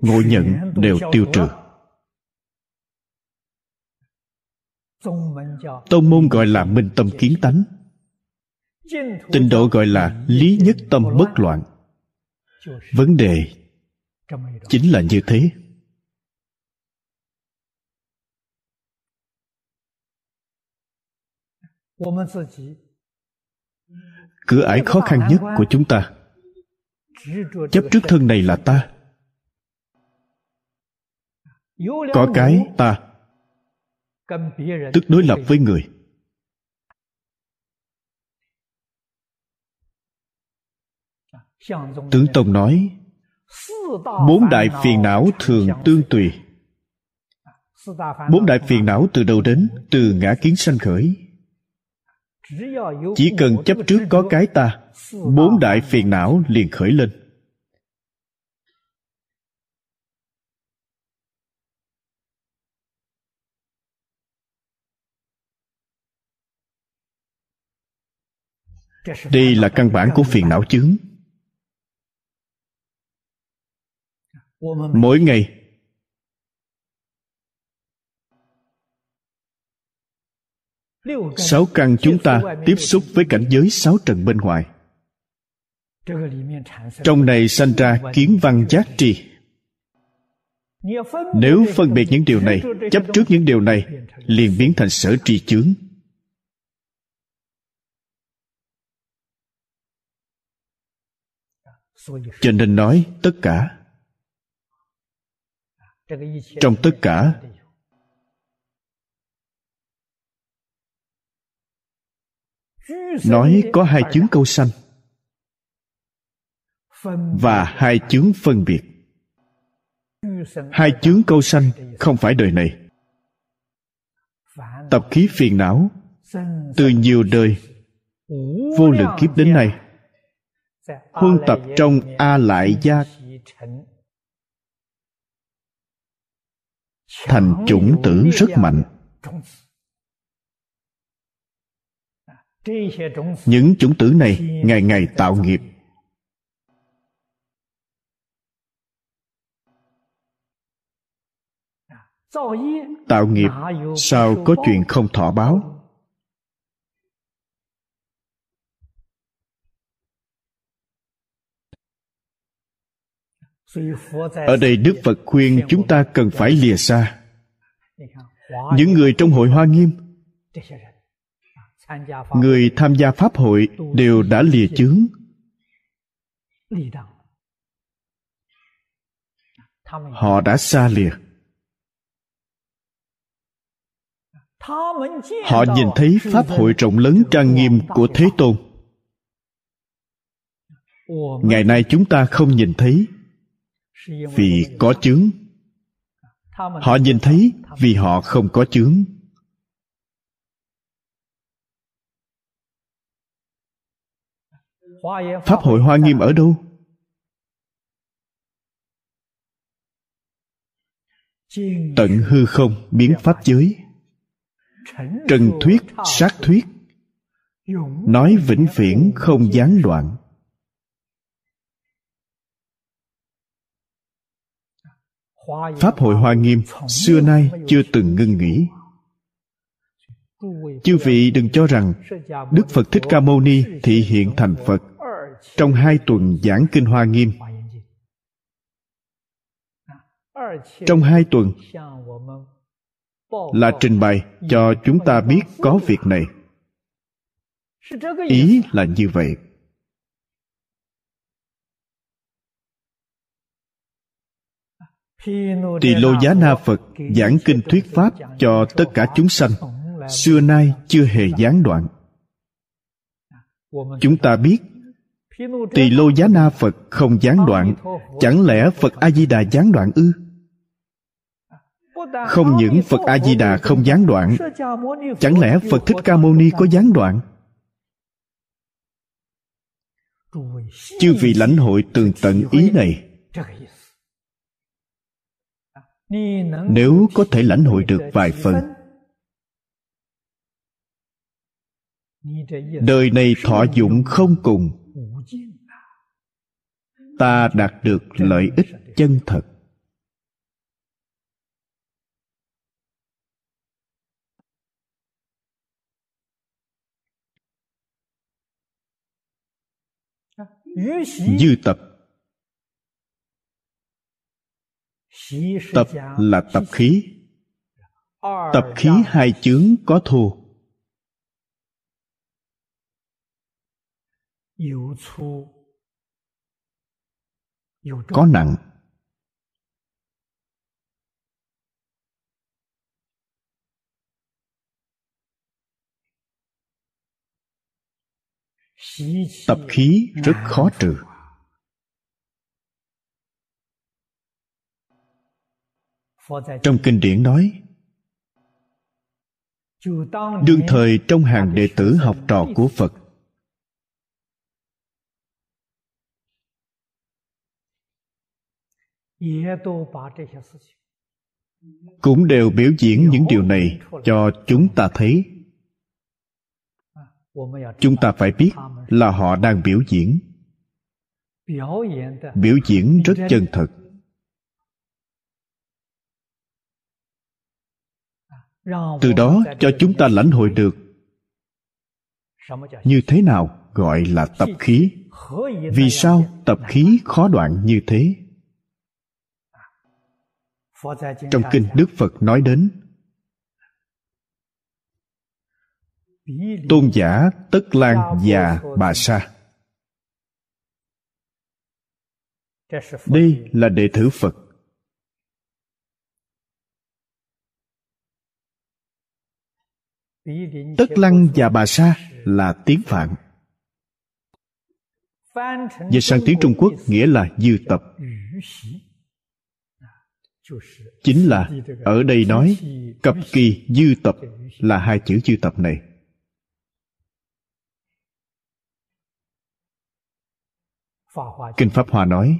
ngộ nhận đều tiêu trừ. Tông môn gọi là minh tâm kiến tánh. Tịnh độ gọi là lý nhất tâm bất loạn. Vấn đề chính là như thế. Cửa ải khó khăn nhất của chúng ta. Chấp trước thân này là ta. Có cái ta tức đối lập với người. Tướng tông nói bốn đại phiền não thường tương tùy. Bốn đại phiền não từ đâu đến? Từ ngã kiến sanh khởi. Chỉ cần chấp trước có cái ta bốn đại phiền não liền khởi lên đây là căn bản của phiền não chướng. Mỗi ngày, sáu căn chúng ta tiếp xúc với cảnh giới sáu trần bên ngoài. Trong này sanh ra kiến văn giác trì nếu phân biệt những điều này, chấp trước những điều này, liền biến thành sở tri chướng. Cho nên nói tất cả. Trong tất cả, nói có hai chứng câu sanh và hai chứng phân biệt. Hai chướng câu sanh không phải đời này. Tập khí phiền não từ nhiều đời vô lượng kiếp đến nay huân tập trong a lại gia thành chủng tử rất mạnh. Những chủng tử này ngày ngày tạo nghiệp. Tạo nghiệp, sao có chuyện không thọ báo? Ở đây đức phật khuyên chúng ta cần phải lìa xa. Những người trong hội hoa nghiêm, người tham gia pháp hội đều đã lìa chướng. Họ đã xa lìa. Họ nhìn thấy pháp hội rộng lớn trang nghiêm của thế tôn. Ngày nay chúng ta không nhìn thấy vì có chướng. Họ nhìn thấy vì họ không có chướng. Pháp hội hoa nghiêm ở đâu? Tận hư không biến pháp giới. Trần thuyết sát thuyết. Nói vĩnh viễn không gián đoạn pháp hội hoa nghiêm xưa nay chưa từng ngưng nghỉ. Chư vị đừng cho rằng đức phật thích ca mâu ni thị hiện thành phật trong hai tuần giảng kinh hoa nghiêm. Trong hai tuần là trình bày cho chúng ta biết có việc này. Ý là như vậy. Tỳ lô giá na phật giảng kinh thuyết pháp cho tất cả chúng sanh, xưa nay chưa hề gián đoạn. Chúng ta biết, tỳ lô giá na phật không gián đoạn, chẳng lẽ phật a di đà gián đoạn ư? Không những phật a di đà không gián đoạn, chẳng lẽ phật thích ca mâu ni có gián đoạn? Chư vị lãnh hội tường tận ý này nếu có thể lãnh hội được vài phần, đời này thọ dụng không cùng. Ta đạt được lợi ích chân thật. Dư tập. Tập là tập khí. Tập khí hai chướng có thù. Có nặng. Tập khí rất khó trừ. Trong kinh điển nói, đương thời trong hàng đệ tử học trò của phật. Cũng đều biểu diễn những điều này cho chúng ta thấy. Chúng ta phải biết là họ đang biểu diễn. Biểu diễn rất chân thật. Từ đó cho chúng ta lãnh hội được. Như thế nào gọi là tập khí? vì sao tập khí khó đoạn như thế? Trong kinh đức phật nói đến tôn giả tất lan và bà sa. đây là đệ tử phật tất lăng và bà sa là tiếng phạn. Dịch sang tiếng trung quốc nghĩa là dư tập. Chính là ở đây nói, cập kỳ dư tập là hai chữ dư tập này. Kinh pháp hòa nói,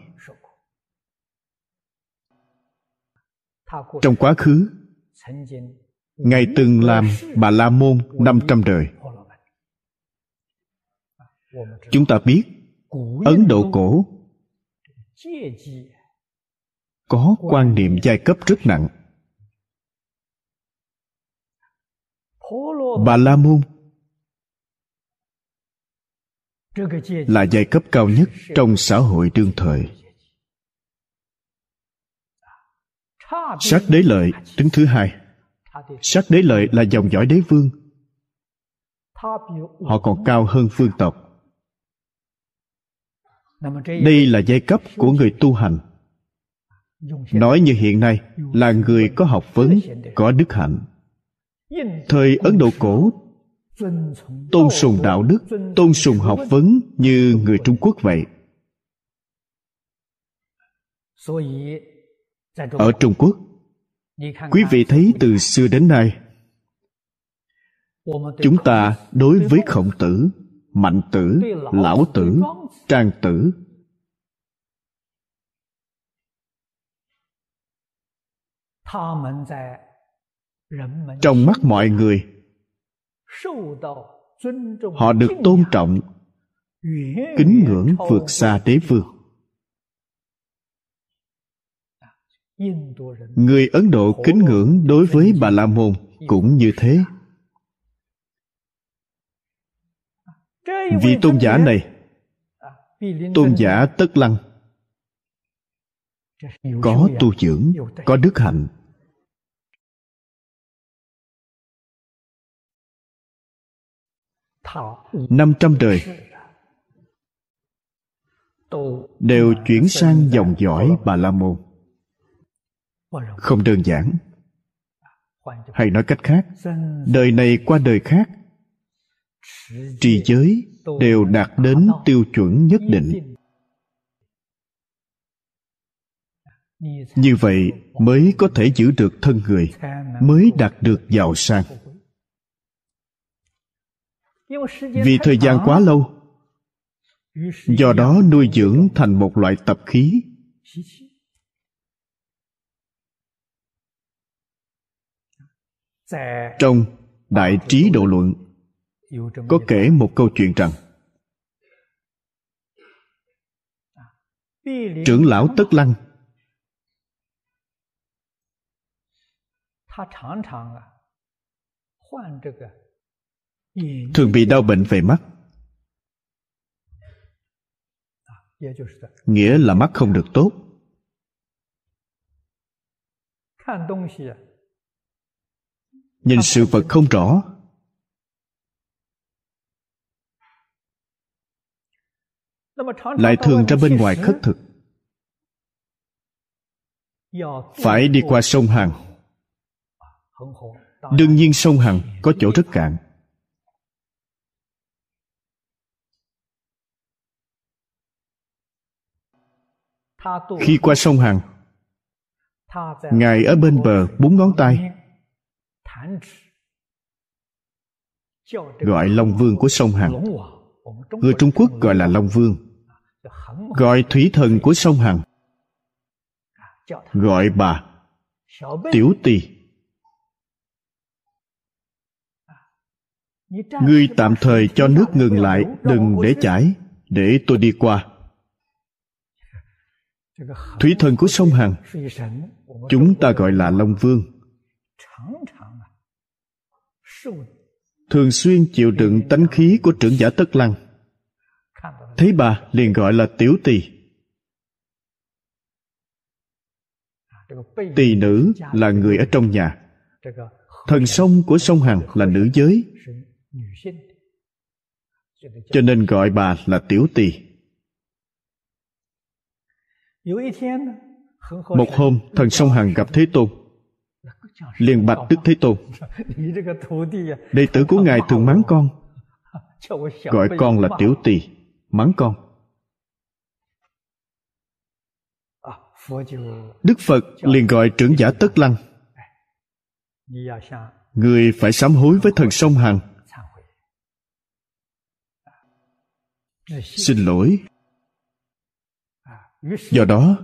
trong quá khứ ngài từng làm bà la môn 500 đời. Chúng ta biết, ấn độ cổ có quan niệm giai cấp rất nặng. Bà la môn là giai cấp cao nhất trong xã hội đương thời. Sát đế lợi, đứng thứ hai sắc đế lợi là dòng dõi đế vương. Họ còn cao hơn vương tộc. Đây là giai cấp của người tu hành. Nói như hiện nay là người có học vấn, có đức hạnh. Thời ấn độ cổ, tôn sùng đạo đức, tôn sùng học vấn như người trung quốc vậy. Ở trung quốc quý vị thấy từ xưa đến nay chúng ta đối với khổng tử mạnh tử lão tử trang tử. Trong mắt mọi người họ được tôn trọng kính ngưỡng vượt xa đế vương người ấn độ kính ngưỡng đối với bà la môn cũng như thế. Vị tôn giả này, tôn giả tất lăng có tu dưỡng, có đức hạnh. Năm trăm đời đều chuyển sang dòng dõi bà la môn không đơn giản. Hay nói cách khác, đời này qua đời khác trì giới đều đạt đến tiêu chuẩn nhất định. Như vậy mới có thể giữ được thân người, mới đạt được giàu sang. Vì thời gian quá lâu, do đó nuôi dưỡng thành một loại tập khí. Trong đại trí độ luận, có kể một câu chuyện rằng, trưởng lão tất lăng thường bị đau bệnh về mắt. Nghĩa là mắt không được tốt nhìn sự vật không rõ. Lại thường ra bên ngoài khất thực. Phải đi qua sông hằng. Đương nhiên sông hằng có chỗ rất cạn. Khi qua sông hằng ngài ở bên bờ bốn ngón tay gọi long vương của sông hằng. Người trung quốc gọi là long vương. Gọi thủy thần của sông hằng. Gọi bà tiểu tỳ. Ngươi tạm thời cho nước ngừng lại, đừng để chảy, để tôi đi qua. Thủy thần của sông hằng, chúng ta gọi là long vương thường xuyên chịu đựng tánh khí của trưởng giả tất lăng. Thấy bà liền gọi là tiểu tỳ. Tỳ nữ là người ở trong nhà. Thần sông của sông hằng là nữ giới. Cho nên gọi bà là tiểu tỳ. Một hôm, thần sông hằng gặp thế tôn liền bạch đức thế tôn. Đệ tử của ngài thường mắng con. Gọi con là tiểu tỳ mắng con. Đức phật liền gọi trưởng giả tất lăng. Người phải sám hối với thần sông hằng. Xin lỗi. Do đó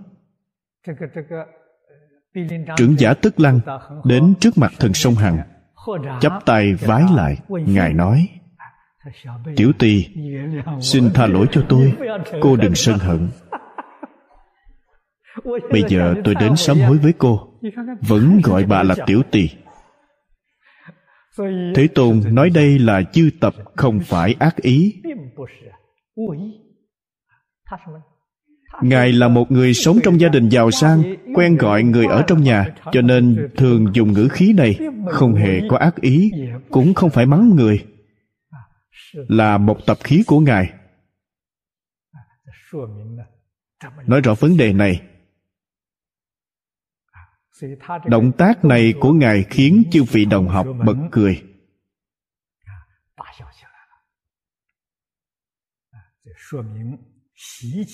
trưởng giả tức lăng đến trước mặt thần sông hằng, chắp tay vái lại, ngài nói, tiểu tỳ, xin tha lỗi cho tôi, cô đừng sân hận. Bây giờ tôi đến sám hối với cô, vẫn gọi bà là tiểu tỳ. Thế tôn nói đây là chư tập, không phải ác ý ngài là một người sống trong gia đình giàu sang, quen gọi người ở trong nhà, cho nên thường dùng ngữ khí này, không hề có ác ý, cũng không phải mắng người. Là một tập khí của ngài. Nói rõ vấn đề này. Động tác này của ngài khiến chư vị đồng học bật cười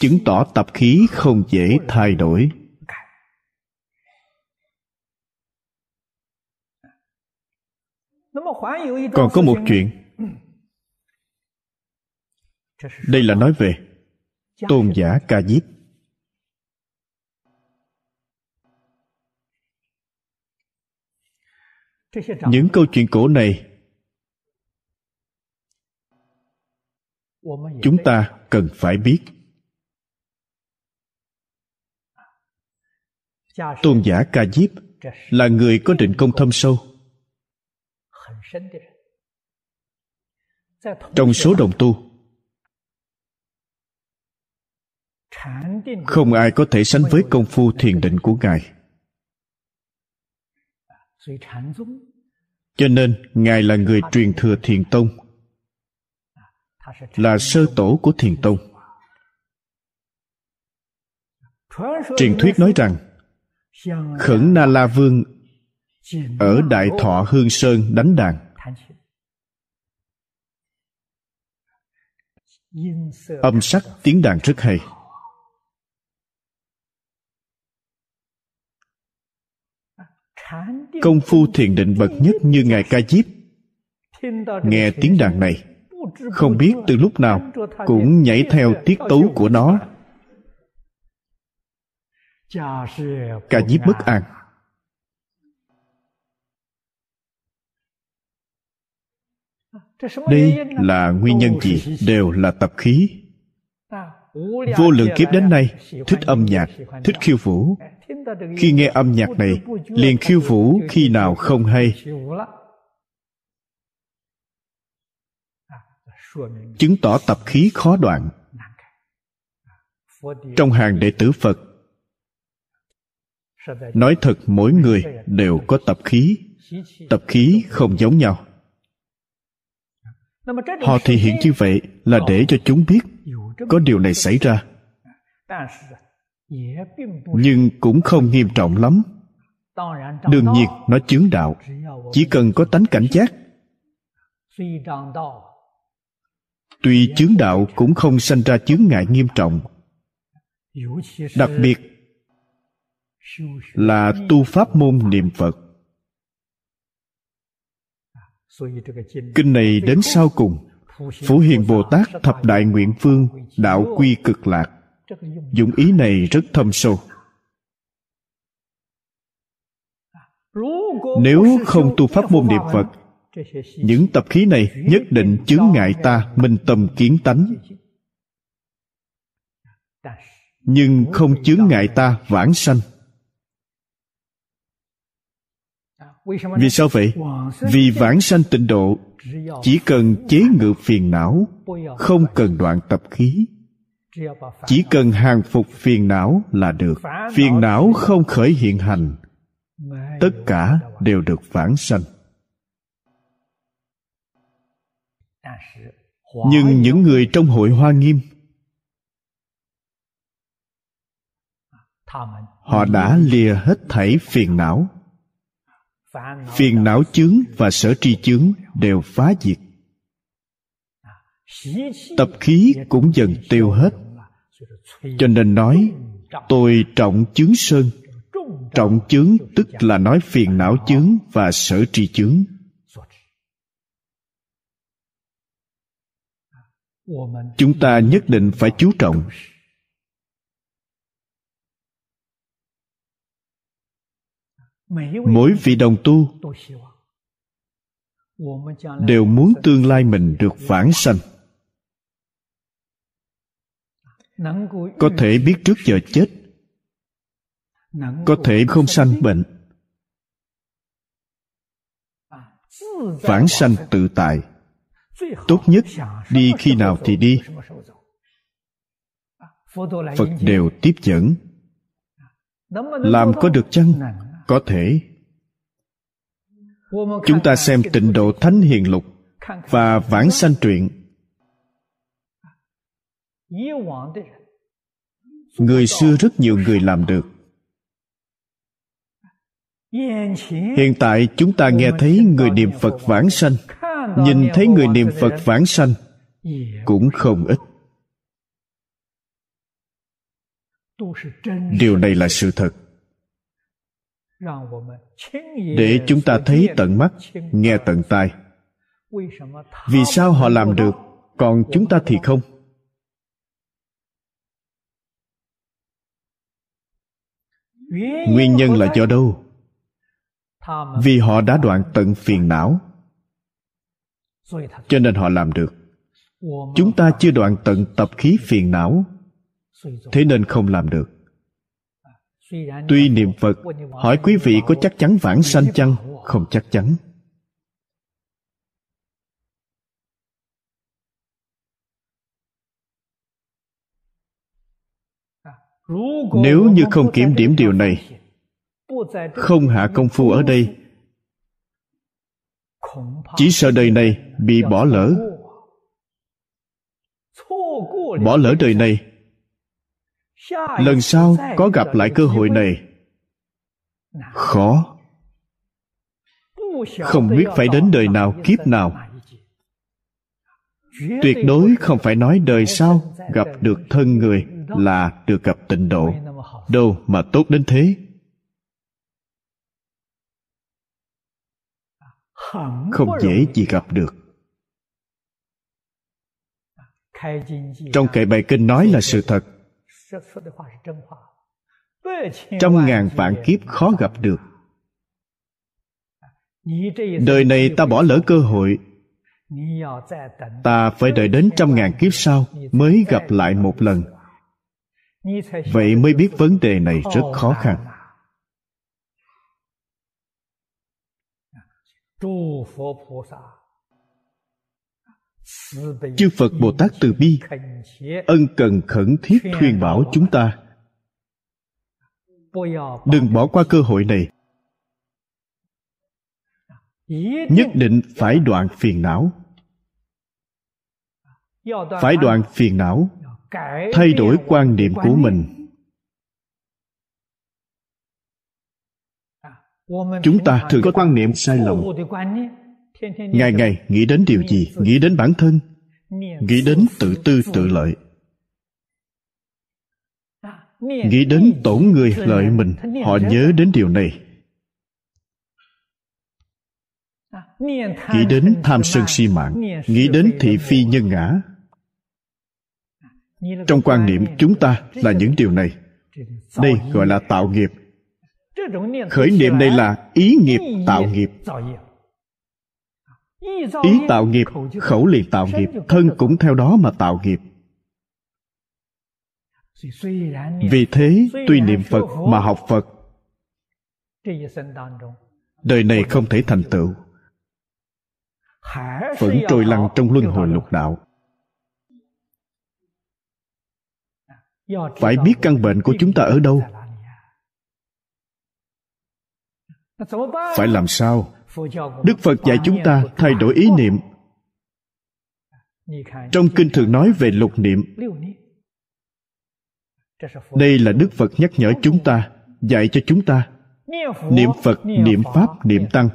chứng tỏ tập khí không dễ thay đổi. Còn có một chuyện. Đây là nói về tôn giả ca diếp những câu chuyện cổ này chúng ta cần phải biết. Tôn giả ca diếp là người có định công thâm sâu. Trong số đồng tu, không ai có thể sánh với công phu thiền định của ngài. Cho nên, ngài là người truyền thừa thiền tông là sơ tổ của thiền tông. Truyền thuyết nói rằng, khẩn na la vương ở đại thọ hương sơn đánh đàn. Âm sắc tiếng đàn rất hay. Công phu thiền định bậc nhất như ngài ca diếp. Nghe tiếng đàn này không biết từ lúc nào cũng nhảy theo tiết tấu của nó. Cả nhiếp bất an đây là nguyên nhân gì? Đều là tập khí. Vô lượng kiếp đến nay, thích âm nhạc, thích khiêu vũ. Khi nghe âm nhạc này, liền khiêu vũ khi nào không hay. Chứng tỏ tập khí khó đoạn. Trong hàng đệ tử phật, nói thật mỗi người đều có tập khí. Tập khí không giống nhau. Họ thể hiện như vậy là để cho chúng biết có điều này xảy ra. Nhưng cũng không nghiêm trọng lắm. Đương nhiên, nó chướng đạo. Chỉ cần có tánh cảnh giác tuy chướng đạo cũng không sanh ra chướng ngại nghiêm trọng. Đặc biệt là tu pháp môn niệm phật. Kinh này đến sau cùng, phổ hiền bồ tát thập đại nguyện phương đạo quy cực lạc. Dụng ý này rất thâm sâu. Nếu không tu pháp môn niệm phật những tập khí này nhất định chướng ngại ta, minh tâm kiến tánh. Nhưng không chướng ngại ta, vãng sanh. Vì sao vậy? Vì vãng sanh tịnh độ, chỉ cần chế ngự phiền não, không cần đoạn tập khí. Chỉ cần hàng phục phiền não là được. Phiền não không khởi hiện hành. Tất cả đều được vãng sanh. Nhưng những người trong hội hoa nghiêm họ đã lìa hết thảy phiền não. Phiền não chướng và sở tri chướng đều phá diệt. Tập khí cũng dần tiêu hết. Cho nên nói tôi trọng chướng sơn. Trọng chướng tức là nói phiền não chướng và sở tri chướng chúng ta nhất định phải chú trọng. Mỗi vị đồng tu đều muốn tương lai mình được vãng sanh. Có thể biết trước giờ chết, có thể không sanh bệnh, vãng sanh tự tại tốt nhất đi khi nào thì đi. Phật đều tiếp dẫn. Làm có được chăng? Có thể. Chúng ta xem tịnh độ thánh hiền lục và vãng sanh truyện. Người xưa rất nhiều người làm được. Hiện tại chúng ta nghe thấy người niệm phật vãng sanh nhìn thấy người niệm phật vãng sanh, cũng không ít. Điều này là sự thật. Để chúng ta thấy tận mắt, nghe tận tai. Vì sao họ làm được, còn chúng ta thì không? Nguyên nhân là do đâu? Vì họ đã đoạn tận phiền não cho nên họ làm được. Chúng ta chưa đoạn tận tập khí phiền não. Thế nên không làm được. Tuy niệm phật hỏi quý vị có chắc chắn vãng sanh chăng? không chắc chắn. Nếu như không kiểm điểm điều này không hạ công phu ở đây chỉ sợ đời này bị bỏ lỡ. Bỏ lỡ đời này. Lần sau có gặp lại cơ hội này. Khó. Không biết phải đến đời nào, kiếp nào. Tuyệt đối không phải nói đời sau gặp được thân người là được gặp tịnh độ. Đâu mà tốt đến thế? Không dễ gì gặp được. Trong kệ bài kinh nói là sự thật. Trăm ngàn vạn kiếp khó gặp được. Đời này ta bỏ lỡ cơ hội. Ta phải đợi đến trăm ngàn kiếp sau mới gặp lại một lần. Vậy mới biết vấn đề này rất khó khăn chư phật bồ tát từ bi ân cần khẩn thiết khuyên bảo chúng ta. Đừng bỏ qua cơ hội này. Nhất định phải đoạn phiền não. Phải đoạn phiền não thay đổi quan niệm của mình chúng ta thường có quan niệm sai lầm. ngày ngày nghĩ đến điều gì? Nghĩ đến bản thân. Nghĩ đến tự tư tự lợi. Nghĩ đến tổn người lợi mình. Họ nhớ đến điều này. Nghĩ đến tham sân si mạng. Nghĩ đến thị phi nhân ngã. Trong quan niệm chúng ta là những điều này. Đây gọi là tạo nghiệp khởi niệm đây là ý nghiệp tạo nghiệp. Ý tạo nghiệp, khẩu liền tạo nghiệp, thân cũng theo đó mà tạo nghiệp. Vì thế, tuy niệm phật mà học phật, đời này không thể thành tựu. Vẫn trôi lăn trong luân hồi lục đạo. Phải biết căn bệnh của chúng ta ở đâu? Phải làm sao? Đức phật dạy chúng ta thay đổi ý niệm. Trong kinh thường nói về lục niệm, đây là đức phật nhắc nhở chúng ta, dạy cho chúng ta. Niệm phật, niệm pháp, niệm tăng.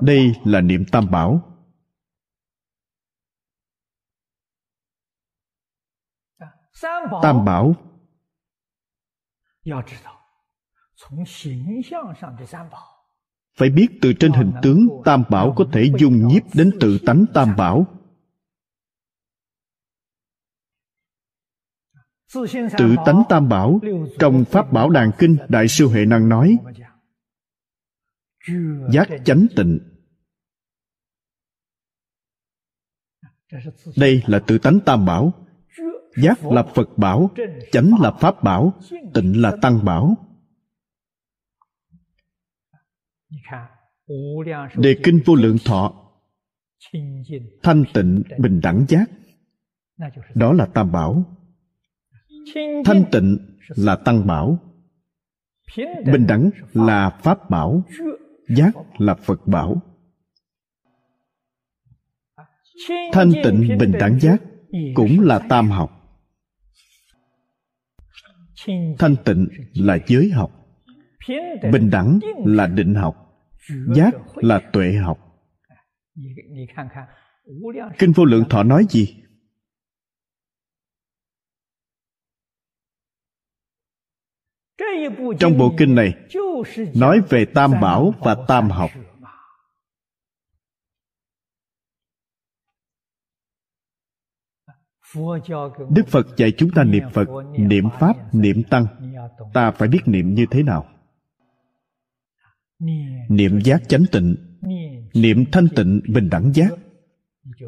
Đây là niệm tam bảo. Tam bảo phải biết từ trên hình tướng tam bảo có thể dung nhiếp đến tự tánh tam bảo. Tự tánh tam bảo trong pháp bảo đàn kinh đại sư huệ năng nói giác chánh tịnh. Đây là tự tánh tam bảo. Giác là phật bảo chánh là pháp bảo tịnh là tăng bảo đề kinh vô lượng thọ thanh tịnh bình đẳng giác。đó là tam bảo。thanh tịnh là tăng bảo bình đẳng là pháp bảo giác là phật bảo。thanh tịnh bình đẳng giác cũng là tam học。thanh tịnh là giới học bình đẳng là định học giác là tuệ học. Kinh vô lượng thọ nói gì? Trong bộ kinh này, nói về tam bảo và tam học. Đức phật dạy chúng ta niệm phật, niệm pháp, niệm tăng. Ta phải biết niệm như thế nào? Niệm giác chánh tịnh niệm thanh tịnh bình đẳng giác.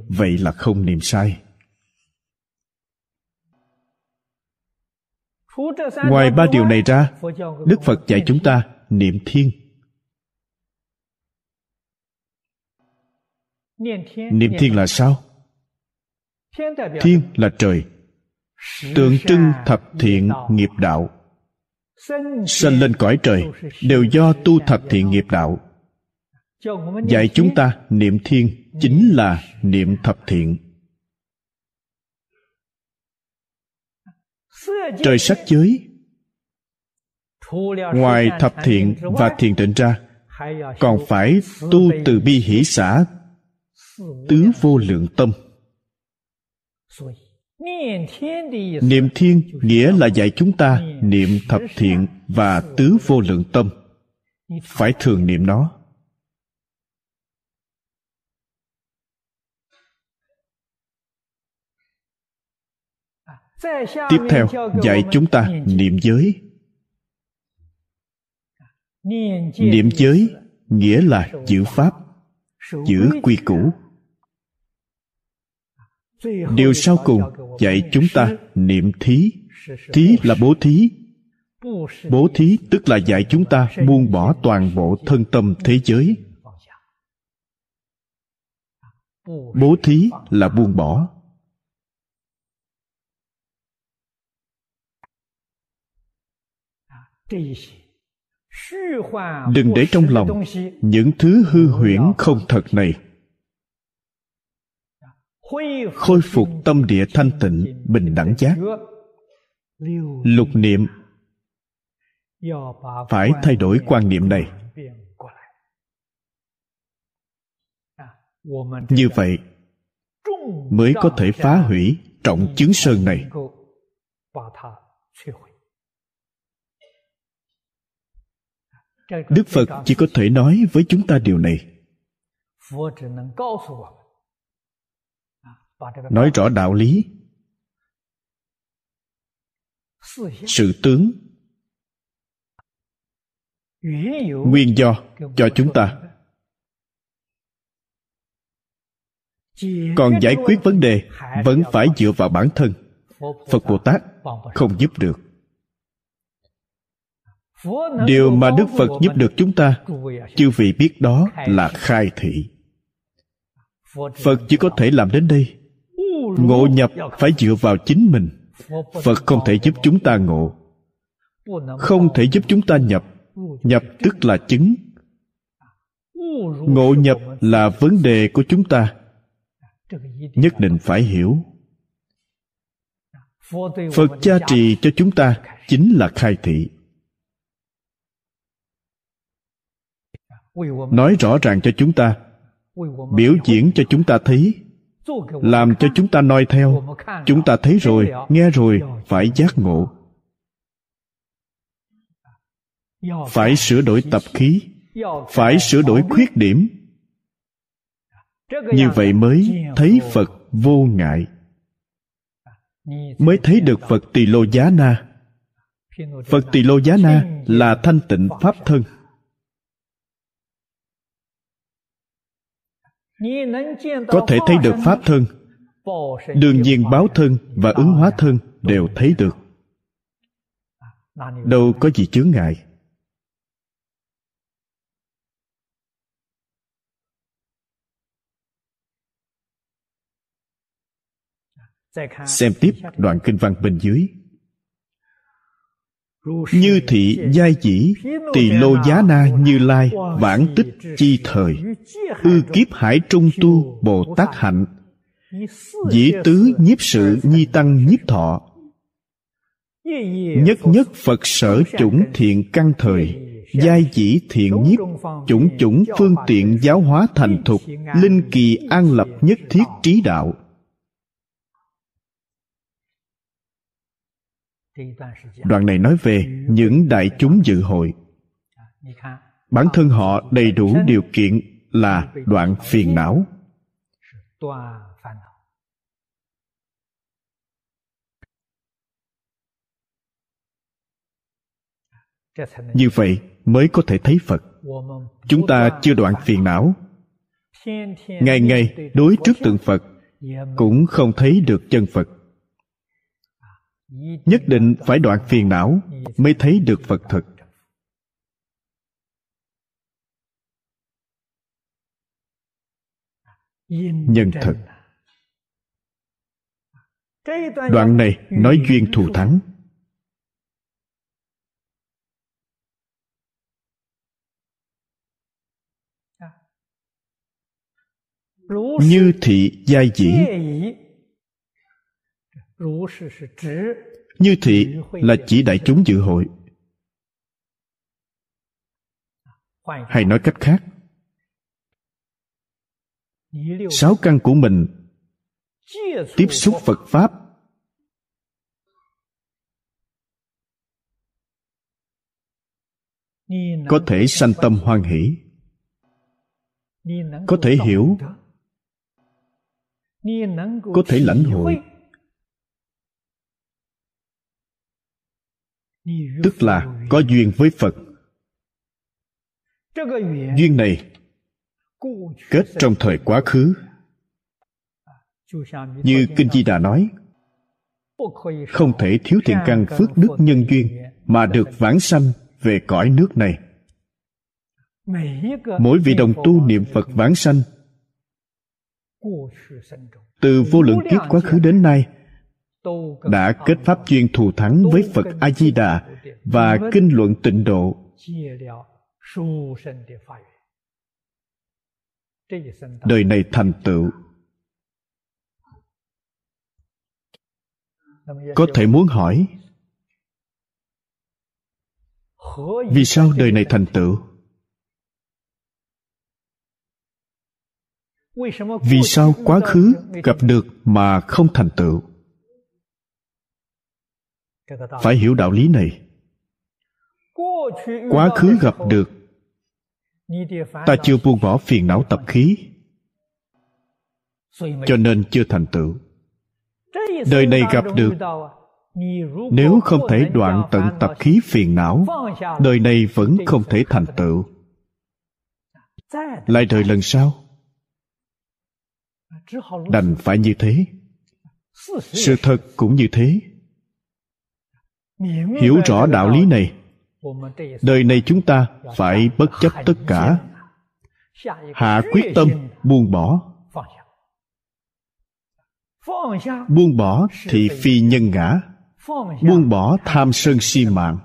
Vậy là không niệm sai. Ngoài ba điều này ra đức phật dạy chúng ta niệm thiên. Niệm thiên là sao? Thiên là trời. Tượng trưng thập thiện nghiệp đạo sanh lên cõi trời đều do tu thập thiện nghiệp đạo. Dạy chúng ta niệm thiên chính là niệm thập thiện. Trời sắc giới. Ngoài thập thiện và thiền định ra, còn phải tu từ bi hỷ xã, tứ vô lượng tâm niệm thiên nghĩa là dạy chúng ta niệm thập thiện và tứ vô lượng tâm. Phải thường niệm nó. Tiếp theo, dạy chúng ta niệm giới. Niệm giới nghĩa là giữ pháp, giữ quy củ điều sau cùng dạy chúng ta niệm thí. Thí là bố thí. Bố thí tức là dạy chúng ta buông bỏ toàn bộ thân tâm thế giới. Bố thí là buông bỏ. Đừng để trong lòng những thứ hư huyễn không thật này khôi phục tâm địa thanh tịnh, bình đẳng giác. Lục niệm. Phải thay đổi quan niệm này. Như vậy, mới có thể phá hủy trọng chứng sơn này. Đức phật chỉ có thể nói với chúng ta điều này nói rõ đạo lý. Sự tướng. Nguyên do cho chúng ta. Còn giải quyết vấn đề vẫn phải dựa vào bản thân. Phật bồ tát không giúp được. Điều mà đức phật giúp được chúng ta, chư vị biết đó là khai thị. Phật chỉ có thể làm đến đây ngộ nhập phải dựa vào chính mình. Phật không thể giúp chúng ta ngộ. Không thể giúp chúng ta nhập. Nhập tức là chứng. Ngộ nhập là vấn đề của chúng ta. Nhất định phải hiểu. Phật gia trì cho chúng ta chính là khai thị. Nói rõ ràng cho chúng ta. Biểu diễn cho chúng ta thấy làm cho chúng ta noi theo. Chúng ta thấy rồi, nghe rồi, phải giác ngộ. Phải sửa đổi tập khí. Phải sửa đổi khuyết điểm. Như vậy mới thấy phật vô ngại. Mới thấy được phật tỳ lô giá na. Phật tỳ lô giá na là thanh tịnh pháp thân. Có thể thấy được pháp thân đương nhiên báo thân và ứng hóa thân đều thấy được. Đâu có gì chướng ngại. Xem tiếp đoạn kinh văn bên dưới như thị giai chỉ, tỳ lô giá na như lai, vãng tích chi thời, ư kiếp hải trung tu, bồ tát hạnh, dĩ tứ nhiếp sự nhi tăng nhiếp thọ. Nhất nhất phật sở chủng thiện căn thời, giai chỉ thiện nhiếp, chủng chủng phương tiện giáo hóa thành thục, linh kỳ an lập nhất thiết trí đạo. Đoạn này nói về những đại chúng dự hội. Bản thân họ đầy đủ điều kiện là đoạn phiền não. Như vậy mới có thể thấy phật. Chúng ta chưa đoạn phiền não. Ngày ngày đối trước tượng phật cũng không thấy được chân phật nhất định phải đoạn phiền não mới thấy được phật thực nhân thực đoạn này nói duyên thù thắng. Như thị giai dĩ như thị là chỉ đại chúng dự hội. Hay nói cách khác sáu căn của mình tiếp xúc phật pháp. Có thể sanh tâm hoan hỷ. Có thể hiểu. có thể lãnh hội tức là có duyên với phật. Duyên này kết trong thời quá khứ. Như kinh di đà nói, không thể thiếu thiện căn phước đức nhân duyên mà được vãng sanh về cõi nước này. Mỗi vị đồng tu niệm phật vãng sanh, từ vô lượng kiếp quá khứ đến nay đã kết pháp duyên thù thắng với phật a di đà và kinh luận tịnh độ. đời này thành tựu. Có thể muốn hỏi vì sao đời này thành tựu? Vì sao quá khứ gặp được mà không thành tựu phải hiểu đạo lý này. Quá khứ gặp được, ta chưa buông bỏ phiền não tập khí, cho nên chưa thành tựu. Đời này gặp được, nếu không thể đoạn tận tập khí phiền não, đời này vẫn không thể thành tựu. Lại đời lần sau, đành phải như thế. Sự thật cũng như thế hiểu rõ đạo lý này, đời này chúng ta phải bất chấp tất cả. Hạ quyết tâm, buông bỏ. Buông bỏ thì phi nhân ngã. Buông bỏ tham sân si mạng.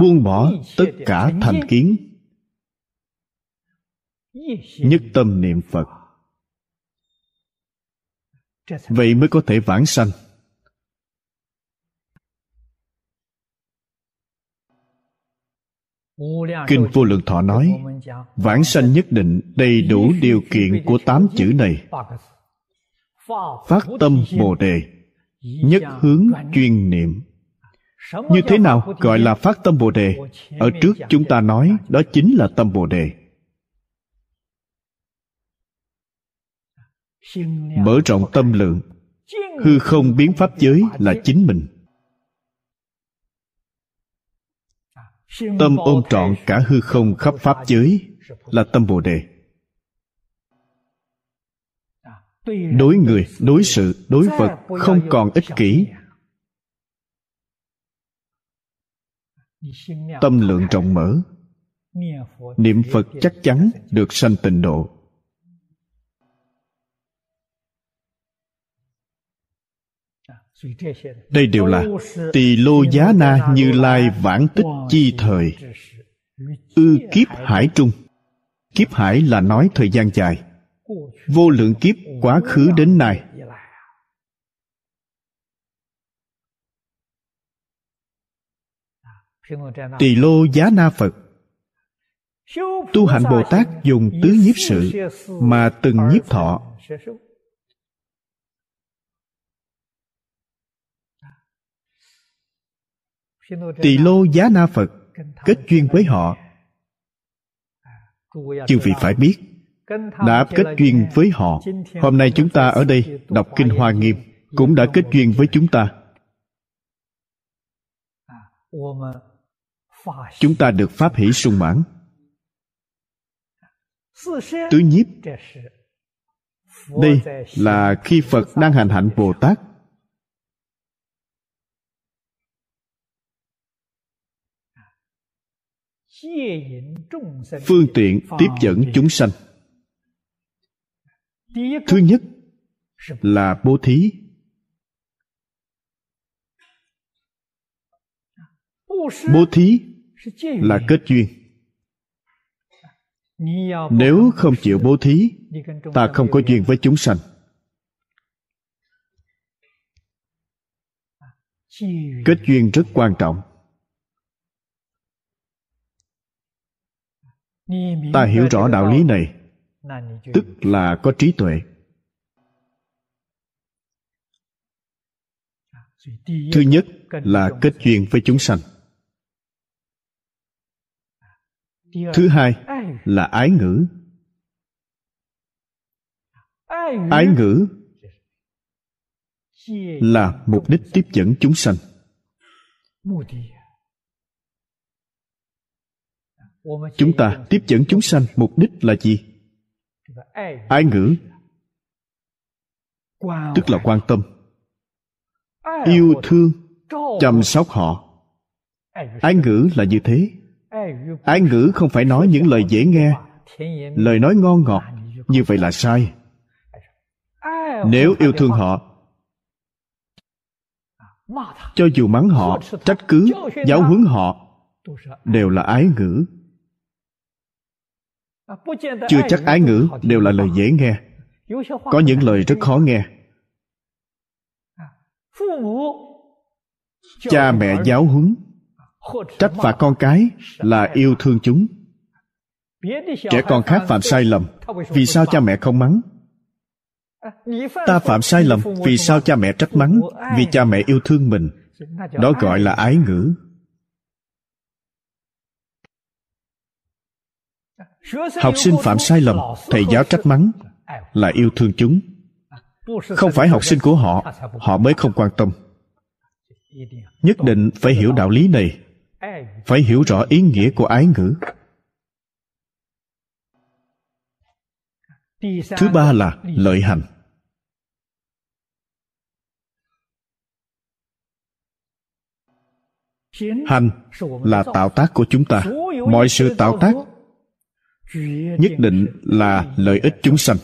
Buông bỏ tất cả thành kiến. Nhất tâm niệm phật. Vậy mới có thể vãng sanh. Kinh vô lượng thọ nói, vãng sanh nhất định đầy đủ điều kiện của tám chữ này. Phát tâm bồ đề, nhất hướng chuyên niệm. Như thế nào gọi là phát tâm bồ đề? Ở trước chúng ta nói, đó chính là tâm bồ đề. Mở rộng tâm lượng, hư không biến pháp giới là chính mình. Tâm ôm trọn cả hư không khắp pháp giới là tâm bồ đề. Đối người đối sự đối vật không còn ích kỷ. tâm lượng rộng mở. Niệm phật chắc chắn được sanh tịnh độ đây đều là tỳ lô giá na như lai vãng tích chi thời. Ư kiếp hải trung. Kiếp hải là nói thời gian dài. Vô lượng kiếp quá khứ đến nay. Tỳ lô giá na phật. Tu hạnh bồ tát dùng tứ nhiếp sự mà từng nhiếp thọ. Tỳ lô giá na phật kết duyên với họ. Chư vị phải biết, đã kết duyên với họ. Hôm nay chúng ta ở đây đọc kinh hoa nghiêm, cũng đã kết duyên với chúng ta. Chúng ta được pháp hỷ sung mãn. Tứ nhiếp. Đây là khi phật đang hành hạnh bồ tát. Phương tiện tiếp dẫn chúng sanh. Thứ nhất là bố thí. Bố thí là kết duyên. Nếu không chịu bố thí ta không có duyên với chúng sanh. Kết duyên rất quan trọng ta hiểu rõ đạo lý này, tức là có trí tuệ. Thứ nhất là kết duyên với chúng sanh. Thứ hai là ái ngữ. Ái ngữ là mục đích tiếp dẫn chúng sanh chúng ta tiếp dẫn chúng sanh mục đích là gì? Ái ngữ? Tức là quan tâm. Yêu thương, chăm sóc họ. Ái ngữ là như thế? Ái ngữ không phải nói những lời dễ nghe. Lời nói ngon ngọt, như vậy là sai. Nếu yêu thương họ, cho dù mắng họ, trách cứ, giáo huấn họ, đều là ái ngữ chưa chắc ái ngữ đều là lời dễ nghe. có những lời rất khó nghe. Cha mẹ giáo huấn. trách phạt con cái là yêu thương chúng. trẻ con khác phạm sai lầm. vì sao cha mẹ không mắng? ta phạm sai lầm vì sao cha mẹ trách mắng? vì cha mẹ yêu thương mình. đó gọi là ái ngữ học sinh phạm sai lầm, thầy giáo trách mắng, là yêu thương chúng. Không phải học sinh của họ họ mới không quan tâm. Nhất định phải hiểu đạo lý này, phải hiểu rõ ý nghĩa của ái ngữ. Thứ ba là lợi hành. Hành là tạo tác của chúng ta. Mọi sự tạo tác nhất định là lợi ích chúng sanh.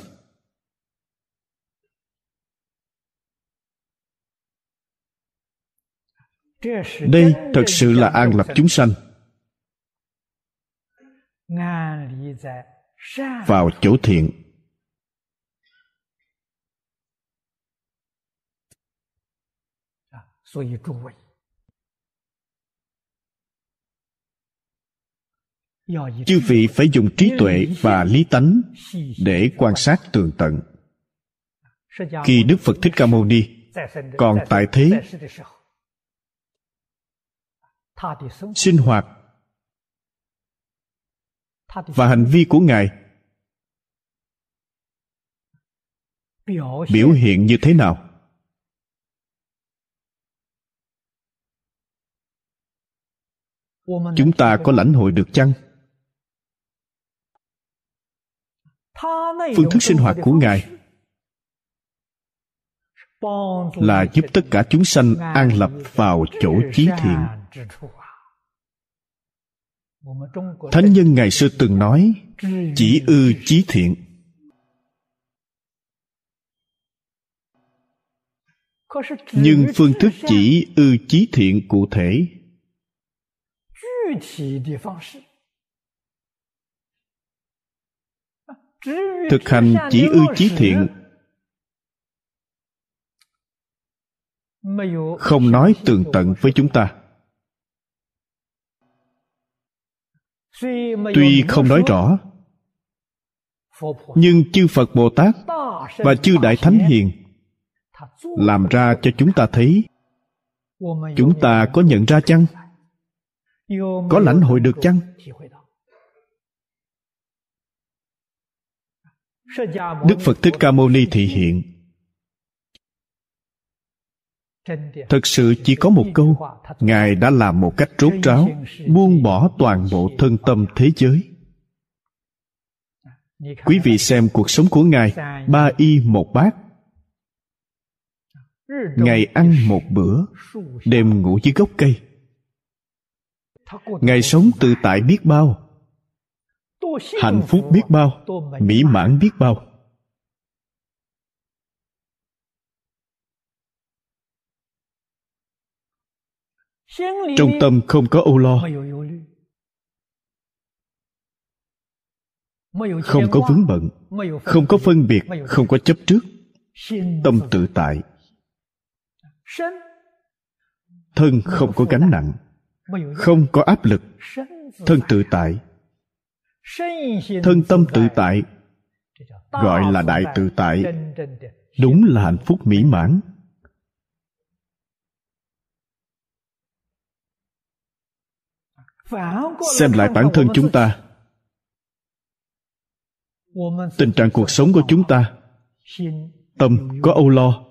Đây thật sự là an lập chúng sanh. Vào chỗ thiện. Chư vị phải dùng trí tuệ và lý tánh để quan sát tường tận. Khi đức phật thích ca mâu ni còn tại thế, sinh hoạt và hành vi của ngài biểu hiện như thế nào? Chúng ta có lãnh hội được chăng? Phương thức sinh hoạt của ngài là giúp tất cả chúng sanh an lập vào chỗ chí thiện. Thánh nhân ngày xưa từng nói chỉ ư chí thiện. Nhưng phương thức chỉ ư chí thiện cụ thể thực hành chỉ ư chí thiện. Không nói tường tận với chúng ta. Tuy không nói rõ, nhưng chư phật bồ tát và chư đại thánh hiền làm ra cho chúng ta thấy. Chúng ta có nhận ra chăng? Có lãnh hội được chăng? Đức phật thích ca mâu ni thị hiện. Thật sự chỉ có một câu, ngài đã làm một cách rốt ráo, buông bỏ toàn bộ thân tâm thế giới. Quý vị xem cuộc sống của ngài, ba y một bát. Ngày ăn một bữa, đêm ngủ dưới gốc cây. Ngài sống tự tại biết bao hạnh phúc biết bao, mỹ mãn biết bao. Trong tâm không có âu lo. Không có vướng bận, không có phân biệt, không có chấp trước. Tâm tự tại. Thân không có gánh nặng, không có áp lực. Thân tự tại thân tâm tự tại, gọi là đại tự tại, đúng là hạnh phúc mỹ mãn. Xem lại bản thân chúng ta, tình trạng cuộc sống của chúng ta, tâm có âu lo.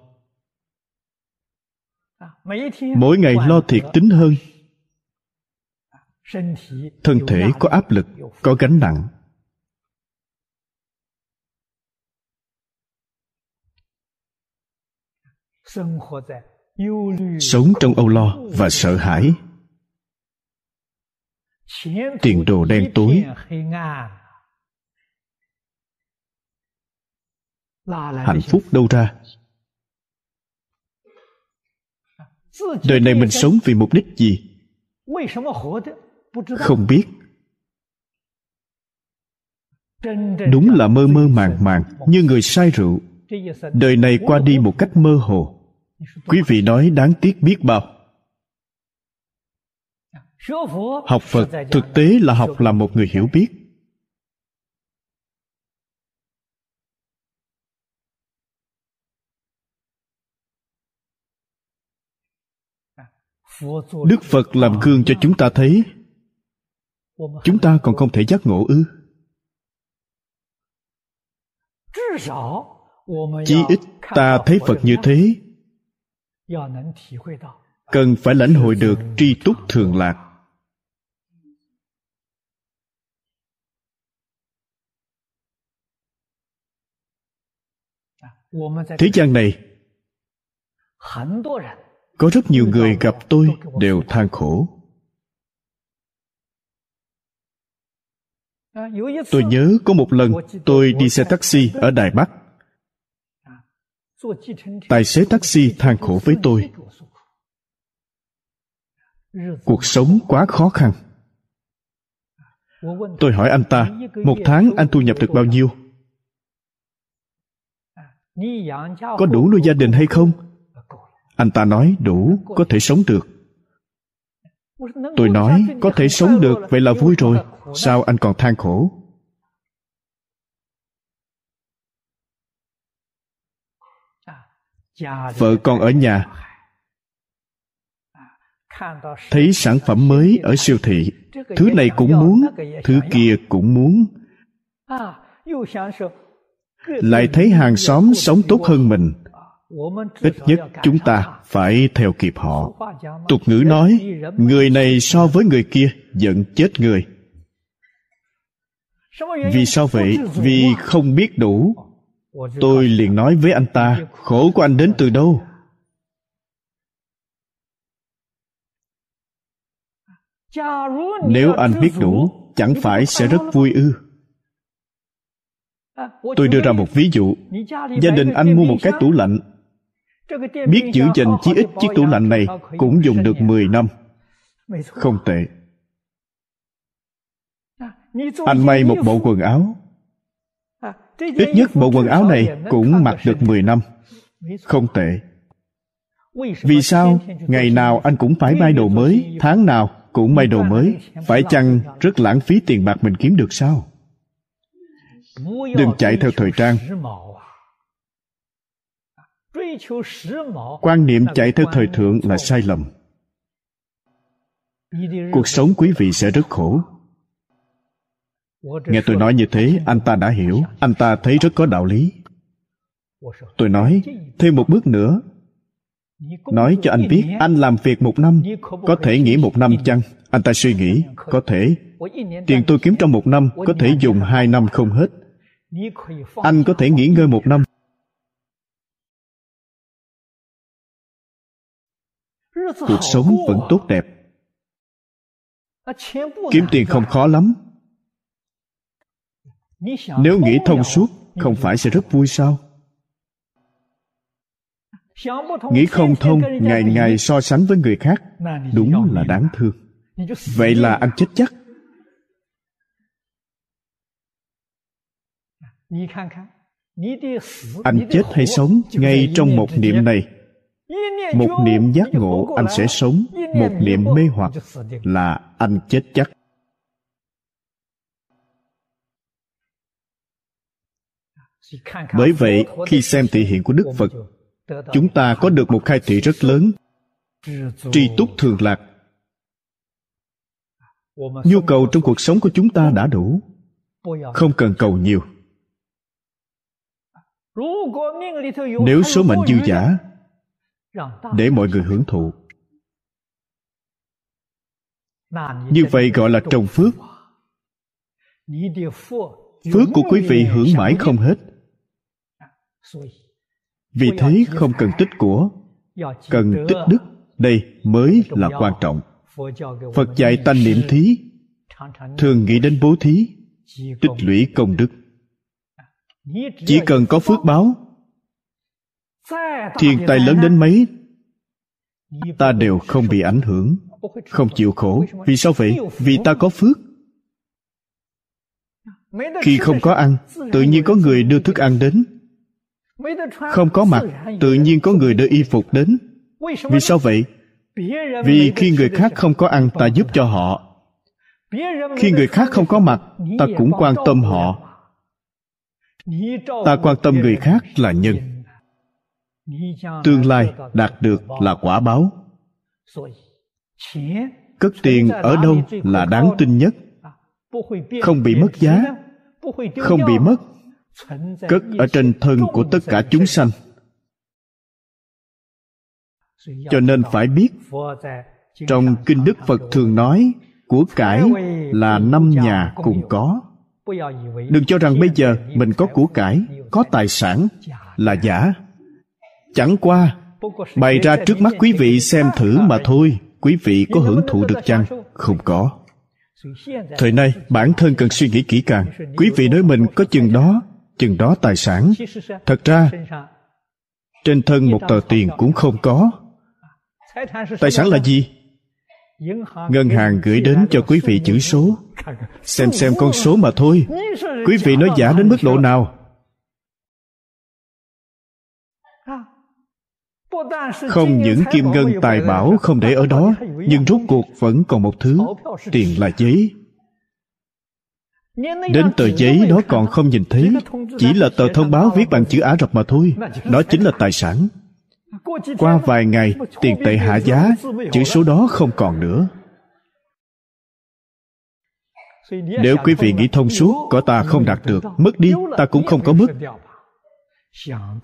Mỗi ngày lo thiệt tính hơn thân thể có áp lực có gánh nặng. Sống trong âu lo và sợ hãi. Tiền đồ đen tối. Hạnh phúc đâu ra? Đời này mình sống vì mục đích gì không biết. Đúng là mơ mơ màng màng như người say rượu. đời này qua đi một cách mơ hồ. Quý vị nói đáng tiếc biết bao. Học phật thực tế là học làm một người hiểu biết. Đức phật làm gương cho chúng ta thấy chúng ta còn không thể giác ngộ ư? Chí ít ta thấy phật như thế. Cần phải lãnh hội được tri túc thường lạc. Thế gian này, có rất nhiều người gặp tôi đều than khổ. Tôi nhớ có một lần tôi đi xe taxi ở đài bắc. Tài xế taxi than khổ với tôi. Cuộc sống quá khó khăn. Tôi hỏi anh ta, một tháng anh thu nhập được bao nhiêu? Có đủ nuôi gia đình hay không? Anh ta nói, đủ, có thể sống được tôi nói, có thể sống được, vậy là vui rồi. Sao anh còn than khổ? Vợ con ở nhà. Thấy sản phẩm mới ở siêu thị. Thứ này cũng muốn, thứ kia cũng muốn. Lại thấy hàng xóm sống tốt hơn mình ít nhất chúng ta phải theo kịp họ. Tục ngữ nói, người này so với người kia giận chết người. Vì sao vậy? Vì không biết đủ. Tôi liền nói với anh ta, khổ của anh đến từ đâu? Nếu anh biết đủ, chẳng phải sẽ rất vui ư. Tôi đưa ra một ví dụ. Gia đình anh mua một cái tủ lạnh biết giữ gìn chí ít chiếc tủ lạnh này cũng dùng được 10 năm. Không tệ. Anh may một bộ quần áo. Ít nhất bộ quần áo này cũng mặc được 10 năm. Không tệ. Vì sao? ngày nào anh cũng phải may đồ mới. tháng nào cũng may đồ mới. phải chăng rất lãng phí tiền bạc mình kiếm được sao? Đừng chạy theo thời trang quan niệm chạy theo thời thượng là sai lầm. cuộc sống quý vị sẽ rất khổ. Nghe tôi nói như thế anh ta đã hiểu anh ta thấy rất có đạo lý. Tôi nói thêm một bước nữa. nói cho anh biết anh làm việc một năm có thể nghỉ một năm chăng? Anh ta suy nghĩ có thể. Tiền tôi kiếm trong một năm có thể dùng hai năm không hết. Anh có thể nghỉ ngơi một năm cuộc sống vẫn tốt đẹp. Kiếm tiền không khó lắm. Nếu nghĩ thông suốt, không phải sẽ rất vui sao? Nghĩ không thông, ngày ngày so sánh với người khác, đúng là đáng thương. Vậy là anh chết chắc. Anh chết hay sống, ngay trong một niệm này một niệm giác ngộ anh sẽ sống. một niệm mê hoặc là anh chết chắc. Bởi vậy khi xem thị hiện của đức phật chúng ta có được một khai thị rất lớn. Tri túc thường lạc. Nhu cầu trong cuộc sống của chúng ta đã đủ. Không cần cầu nhiều. Nếu số mệnh dư giả để mọi người hưởng thụ. như vậy gọi là trồng phước. Phước của quý vị hưởng mãi không hết. Vì thế không cần tích của. Cần tích đức. Đây mới là quan trọng. Phật dạy tanh niệm thí. Thường nghĩ đến bố thí. Tích lũy công đức. Chỉ cần có phước báo thiên tai lớn đến mấy? Ta đều không bị ảnh hưởng. Không chịu khổ. Vì sao vậy? Vì ta có phước. Khi không có ăn tự nhiên có người đưa thức ăn đến. Không có mặt tự nhiên có người đưa y phục đến. Vì sao vậy? Vì khi người khác không có ăn ta giúp cho họ. Khi người khác không có mặt ta cũng quan tâm họ. Ta quan tâm người khác là nhân tương lai đạt được là quả báo. Cất tiền ở đâu là đáng tin nhất. Không bị mất giá, không bị mất. Cất ở trên thân của tất cả chúng sanh. Cho nên phải biết, trong kinh đức phật thường nói, của cải là năm nhà cùng có. Đừng cho rằng bây giờ mình có của cải, có tài sản là giả chẳng qua, bày ra trước mắt quý vị xem thử mà thôi. Quý vị có hưởng thụ được chăng? Không có. Thời nay, bản thân cần suy nghĩ kỹ càng. Quý vị nói mình có chừng đó chừng đó tài sản. Thật ra, trên thân một tờ tiền cũng không có. Tài sản là gì? Ngân hàng gửi đến cho quý vị chữ số. Xem xem con số mà thôi. Quý vị nói giả đến mức độ nào? Không những kim ngân tài bảo không để ở đó, nhưng rốt cuộc vẫn còn một thứ, tiền là giấy. Đến tờ giấy đó còn không nhìn thấy, chỉ là tờ thông báo viết bằng chữ ả rập mà thôi, đó chính là tài sản. Qua vài ngày, tiền tệ hạ giá, chữ số đó không còn nữa. Nếu quý vị nghĩ thông suốt, có ta không đạt được, mất đi, ta cũng không có mất.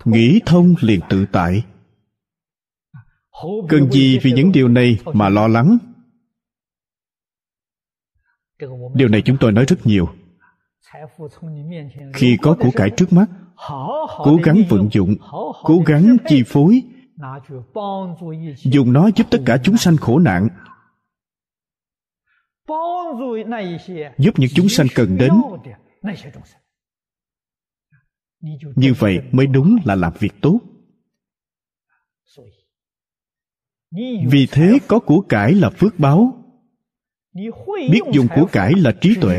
Nghĩ thông liền tự tại cần gì vì những điều này mà lo lắng? Điều này chúng tôi nói rất nhiều. Khi có của cải trước mắt, cố gắng vận dụng, cố gắng chi phối, dùng nó giúp tất cả chúng sanh khổ nạn, giúp những chúng sanh cần đến. Như vậy mới đúng là làm việc tốt. Vì thế có của cải là phước báo. Biết dùng của cải là trí tuệ.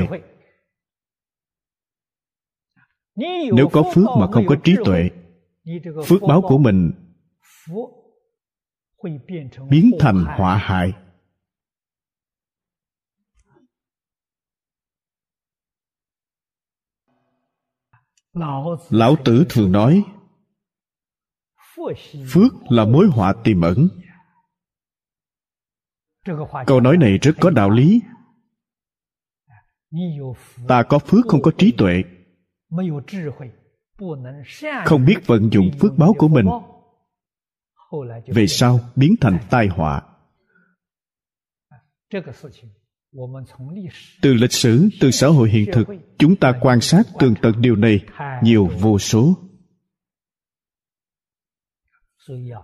Nếu có phước mà không có trí tuệ, phước báo của mình biến thành họa hại. Lão tử thường nói, phước là mối họa tiềm ẩn câu nói này rất có đạo lý. Ta có phước không có trí tuệ. Không biết vận dụng phước báo của mình. Về sau biến thành tai họa. Từ lịch sử, từ xã hội hiện thực, chúng ta quan sát tường tận điều này nhiều vô số.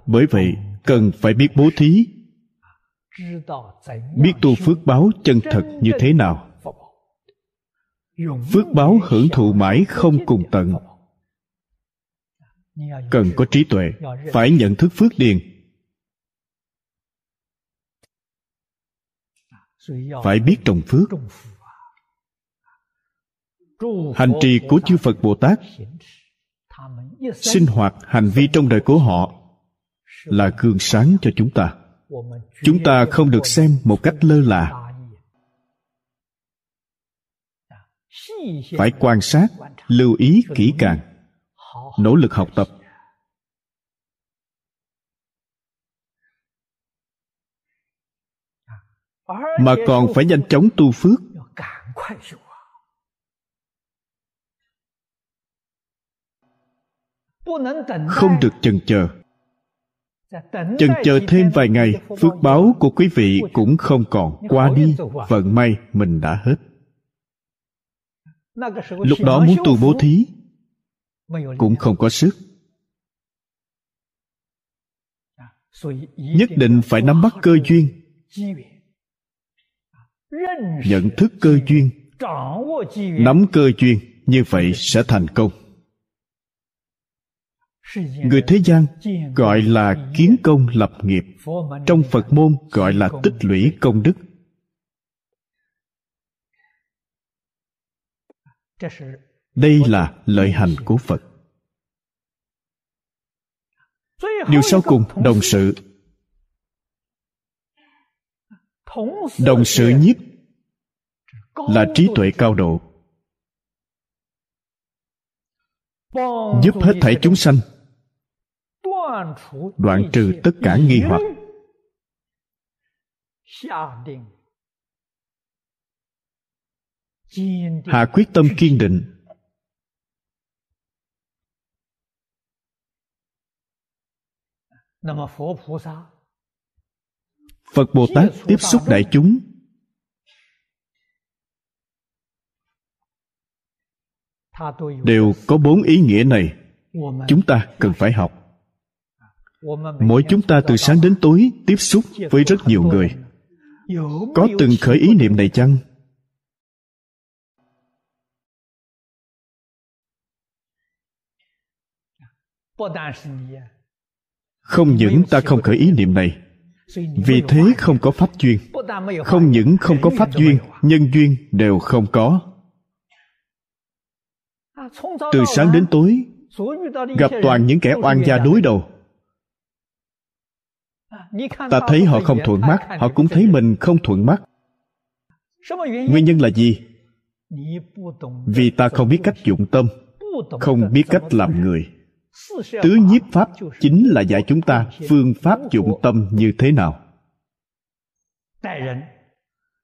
Bởi vậy, cần phải biết bố thí biết tu phước báo chân thật như thế nào? Phước báo hưởng thụ mãi không cùng tận. Cần có trí tuệ, phải nhận thức phước điền. Phải biết trồng phước. Hành trì của chư phật bồ tát, sinh hoạt, hành vi trong đời của họ là gương sáng cho chúng ta chúng ta không được xem một cách lơ là. Phải quan sát, lưu ý kỹ càng, nỗ lực học tập. Mà còn phải nhanh chóng tu phước. Không được chần chờ chần chờ thêm vài ngày, phước báo của quý vị cũng không còn. Qua đi, vận may, mình đã hết. Lúc đó muốn tu bố thí, cũng không có sức. Nhất định phải nắm bắt cơ duyên, nhận thức cơ duyên, nắm cơ duyên, như vậy sẽ thành công người thế gian gọi là kiến công lập nghiệp. Trong phật môn gọi là tích lũy công đức. Đây là lợi hành của phật. Điều sau cùng đồng sự. Đồng sự nhất là trí tuệ cao độ. Giúp hết thảy chúng sanh đoạn trừ tất cả nghi hoặc. Hạ quyết tâm kiên định. Phật bồ tát tiếp xúc đại chúng. Đều có bốn ý nghĩa này. Chúng ta cần phải học mỗi chúng ta từ sáng đến tối tiếp xúc với rất nhiều người. Có từng khởi ý niệm này chăng? Không những ta không khởi ý niệm này, vì thế không có pháp duyên. Không những không có pháp duyên, nhân duyên đều không có. Từ sáng đến tối, gặp toàn những kẻ oan gia đối đầu ta thấy họ không thuận mắt họ cũng thấy mình không thuận mắt. Nguyên nhân là gì? vì ta không biết cách dụng tâm không biết cách làm người. tứ nhiếp pháp chính là dạy chúng ta phương pháp dụng tâm như thế nào.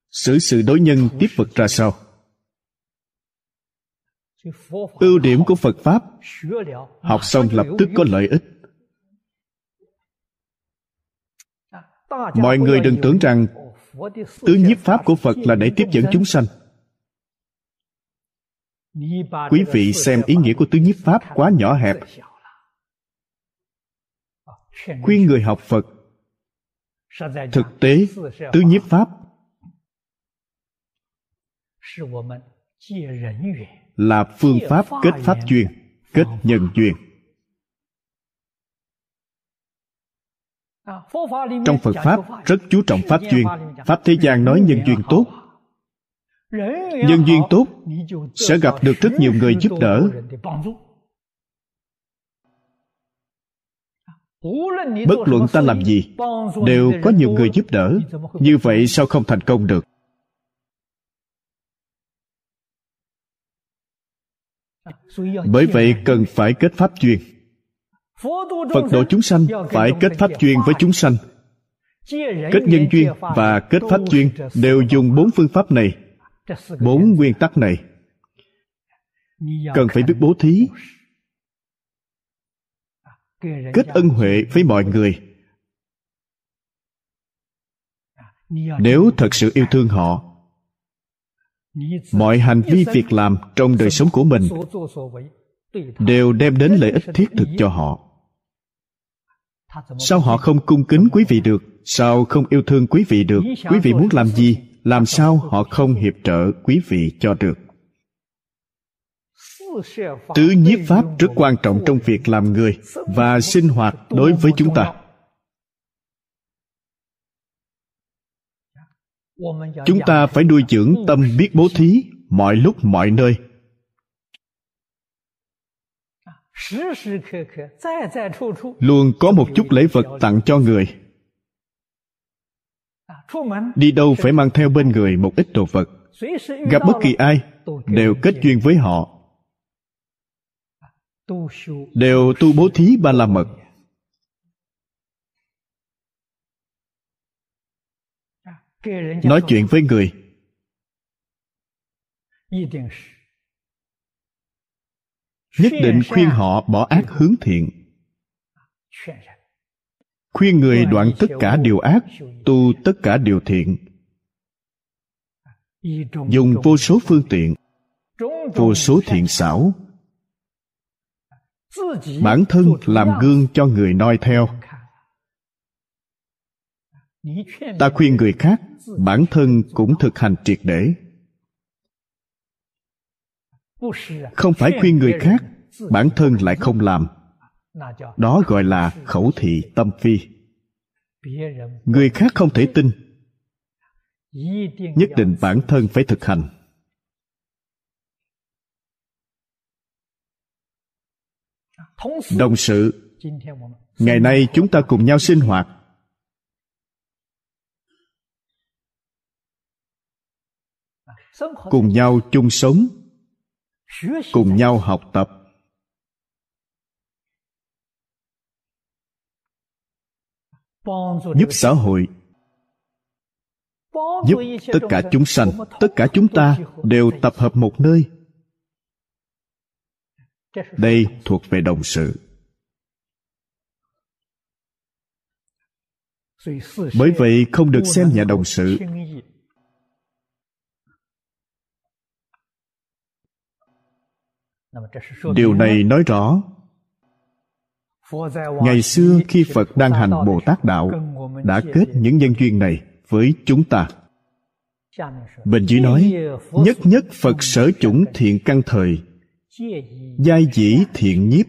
Xử sự đối nhân tiếp vật ra sao? Ưu điểm của phật pháp học xong lập tức có lợi ích mọi người đừng tưởng rằng tứ nhiếp pháp của phật là để tiếp dẫn chúng sanh. Quý vị xem ý nghĩa của tứ nhiếp pháp quá nhỏ hẹp. Khuyên người học phật thực tế tứ nhiếp pháp là phương pháp kết pháp duyên kết nhân duyên trong phật pháp rất chú trọng pháp duyên. Pháp thế gian nói nhân duyên tốt. Nhân duyên tốt sẽ gặp được rất nhiều người giúp đỡ. Bất luận ta làm gì đều có nhiều người giúp đỡ. Như vậy sao không thành công được? Bởi vậy cần phải kết pháp duyên phật độ chúng sanh phải kết pháp duyên với chúng sanh. Kết nhân duyên và kết pháp duyên đều dùng bốn phương pháp này, bốn nguyên tắc này. Cần phải biết bố thí, kết ân huệ với mọi người. Nếu thật sự yêu thương họ, mọi hành vi việc làm trong đời sống của mình đều đem đến lợi ích thiết thực cho họ sao họ không cung kính quý vị được? Sao không yêu thương quý vị được? Quý vị muốn làm gì? Làm sao họ không hiệp trợ quý vị cho được? Tứ nhiếp pháp rất quan trọng trong việc làm người và sinh hoạt đối với chúng ta. Chúng ta phải nuôi dưỡng tâm biết bố thí mọi lúc mọi nơi. Luôn có một chút lễ vật tặng cho người. đi đâu phải mang theo bên người một ít đồ vật gặp bất kỳ ai đều kết duyên với họ。đều tu bố thí ba la mật。nói chuyện với người nhất định khuyên họ bỏ ác hướng thiện. Khuyên người đoạn tất cả điều ác, tu tất cả điều thiện. Dùng vô số phương tiện, vô số thiện xảo. Bản thân làm gương cho người noi theo. Ta khuyên người khác, bản thân cũng thực hành triệt để không phải khuyên người khác, bản thân lại không làm. Đó gọi là khẩu thị tâm phi. Người khác không thể tin. Nhất định bản thân phải thực hành. Đồng sự, ngày nay chúng ta cùng nhau sinh hoạt. Cùng nhau chung sống cùng nhau học tập. Giúp xã hội. Giúp tất cả chúng sanh. Tất cả chúng ta đều tập hợp một nơi. Đây thuộc về đồng sự. Bởi vậy không được xem nhà đồng sự điều này nói rõ ngày xưa khi phật đang hành bồ tát đạo đã kết những nhân duyên này với chúng ta. Bên dưới nói nhất nhất phật sở chủng thiện căn thời giai dĩ thiện nhiếp.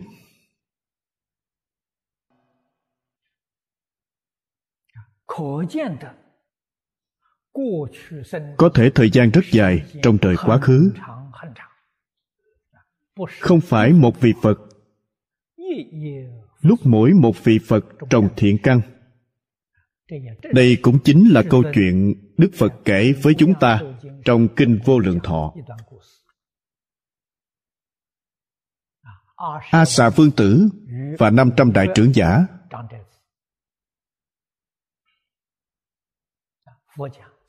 Có thể thời gian rất dài trong đời quá khứ không phải một vị phật. Lúc mỗi một vị phật trồng thiện căn. Đây cũng chính là câu chuyện đức phật kể với chúng ta trong kinh vô lượng thọ. A xà vương tử và năm trăm đại trưởng giả.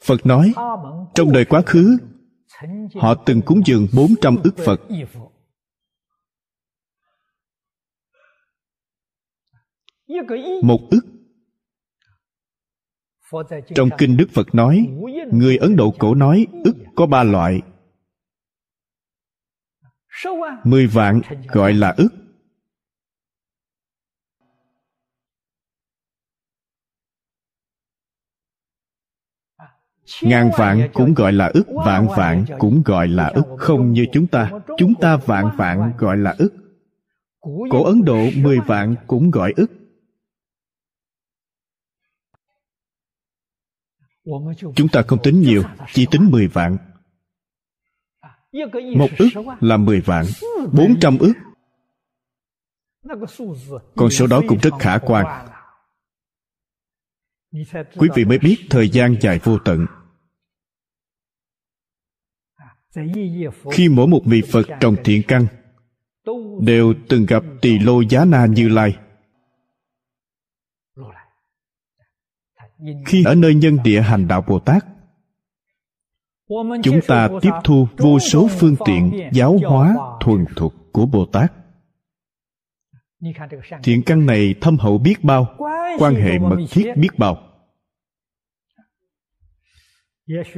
Phật nói, trong đời quá khứ, họ từng cúng dường bốn trăm ức phật. Một ức. Trong kinh đức phật nói người ấn độ cổ nói ức có ba loại. Mười vạn gọi là ức. Ngàn vạn cũng gọi là ức vạn vạn cũng gọi là ức. không như chúng ta. chúng ta vạn vạn gọi là ức. Cổ ấn độ mười vạn cũng gọi ức chúng ta không tính nhiều, chỉ tính mười vạn. Một ức là mười vạn, bốn trăm ức. Con số đó cũng rất khả quan. Quý vị mới biết thời gian dài vô tận. Khi mỗi một vị phật trồng thiện căn đều từng gặp tỳ lô giá na như lai khi ở nơi nhân địa hành đạo bồ tát chúng ta tiếp thu vô số phương tiện giáo hóa thuần thục của bồ tát. Thiện căn này thâm hậu biết bao quan hệ mật thiết biết bao.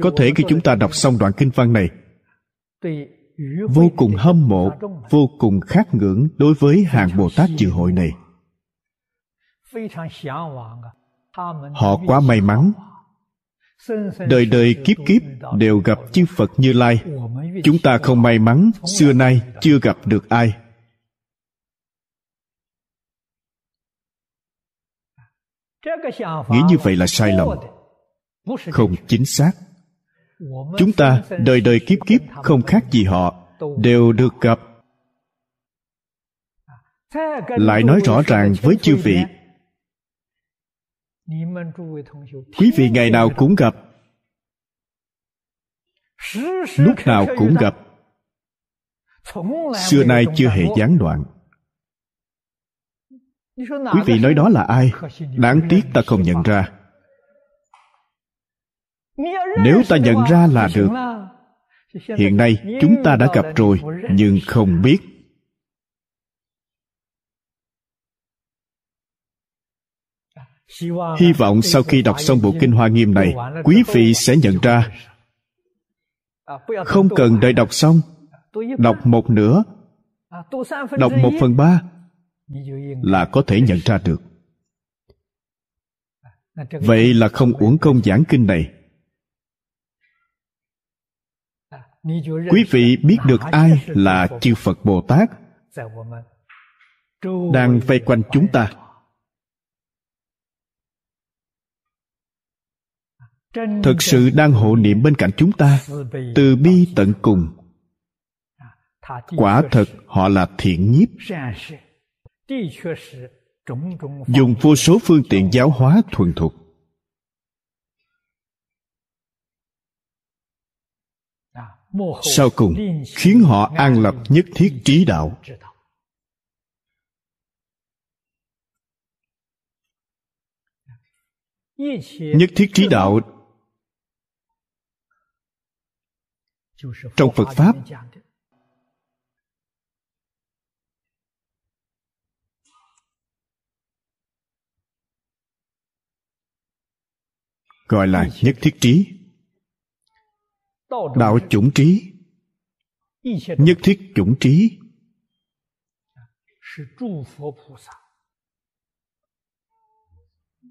Có thể khi chúng ta đọc xong đoạn kinh văn này vô cùng hâm mộ vô cùng khát ngưỡng đối với hàng bồ tát dự hội này họ quá may mắn. Đời đời kiếp kiếp đều gặp chư phật như lai. Chúng ta không may mắn, xưa nay chưa gặp được ai. Nghĩ như vậy là sai lầm. Không chính xác. Chúng ta, đời đời kiếp kiếp không khác gì họ, đều được gặp. Lại nói rõ ràng với chư vị quý vị ngày nào cũng gặp. lúc nào cũng gặp. xưa nay chưa hề gián đoạn. quý vị nói đó là ai? đáng tiếc ta không nhận ra. nếu ta nhận ra là được. hiện nay chúng ta đã gặp rồi nhưng không biết hy vọng sau khi đọc xong bộ kinh hoa nghiêm này quý vị sẽ nhận ra. không cần đợi đọc xong đọc một nửa. Đọc một phần ba là có thể nhận ra được. Vậy là không uổng công giảng kinh này. Quý vị biết được ai là chư phật bồ tát đang vây quanh chúng ta thực sự đang hộ niệm bên cạnh chúng ta từ bi tận cùng. Quả thật họ là thiện nhiếp. Dùng vô số phương tiện giáo hóa thuần thục. Sau cùng khiến họ an lập nhất thiết trí đạo. Nhất thiết trí đạo trong phật pháp gọi là nhất thiết trí. Đạo chủng trí. Nhất thiết chủng trí.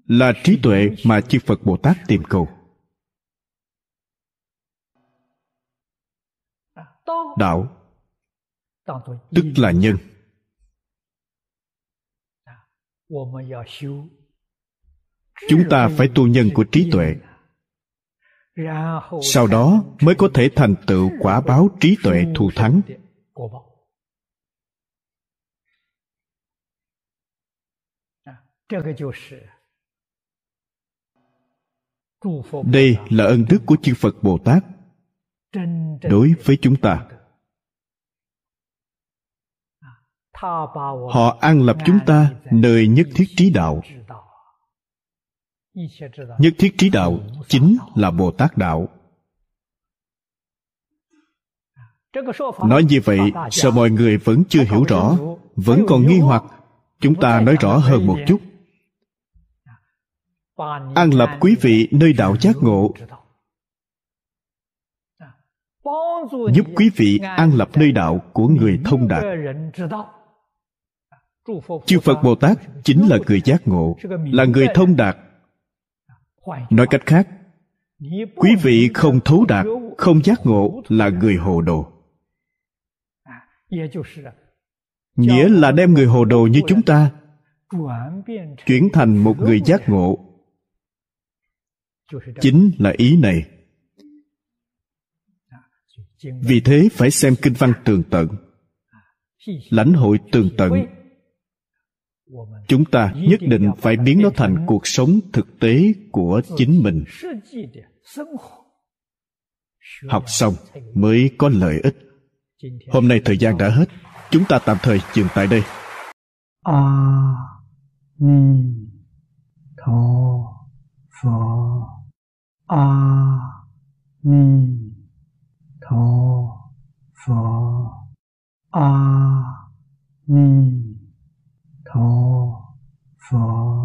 Là trí tuệ mà chư phật bồ tát tìm cầu đạo tức là nhân. Chúng ta phải tu nhân của trí tuệ. Sau đó mới có thể thành tựu quả báo trí tuệ thù thắng. đây là ân đức của chư phật bồ tát đối với chúng ta. họ an lập chúng ta nơi nhất thiết trí đạo. Nhất thiết trí đạo chính là bồ tát đạo. Nói như vậy sợ mọi người vẫn chưa hiểu rõ vẫn còn nghi hoặc? Chúng ta nói rõ hơn một chút. an lập quý vị nơi đạo giác ngộ giúp quý vị an lập nơi đạo của người thông đạt. Chư phật bồ tát chính là người giác ngộ là người thông đạt. Nói cách khác quý vị không thấu đạt không giác ngộ là người hồ đồ. Nghĩa là đem người hồ đồ như chúng ta chuyển thành một người giác ngộ. Chính là ý này vì thế phải xem kinh văn tường tận. Lãnh hội tường tận. Chúng ta nhất định phải biến nó thành cuộc sống thực tế của chính mình. Học xong mới có lợi ích. Hôm nay thời gian đã hết. Chúng ta tạm thời dừng tại đây. A ni tho phở a ni Tho Phở A Ni Tho Phở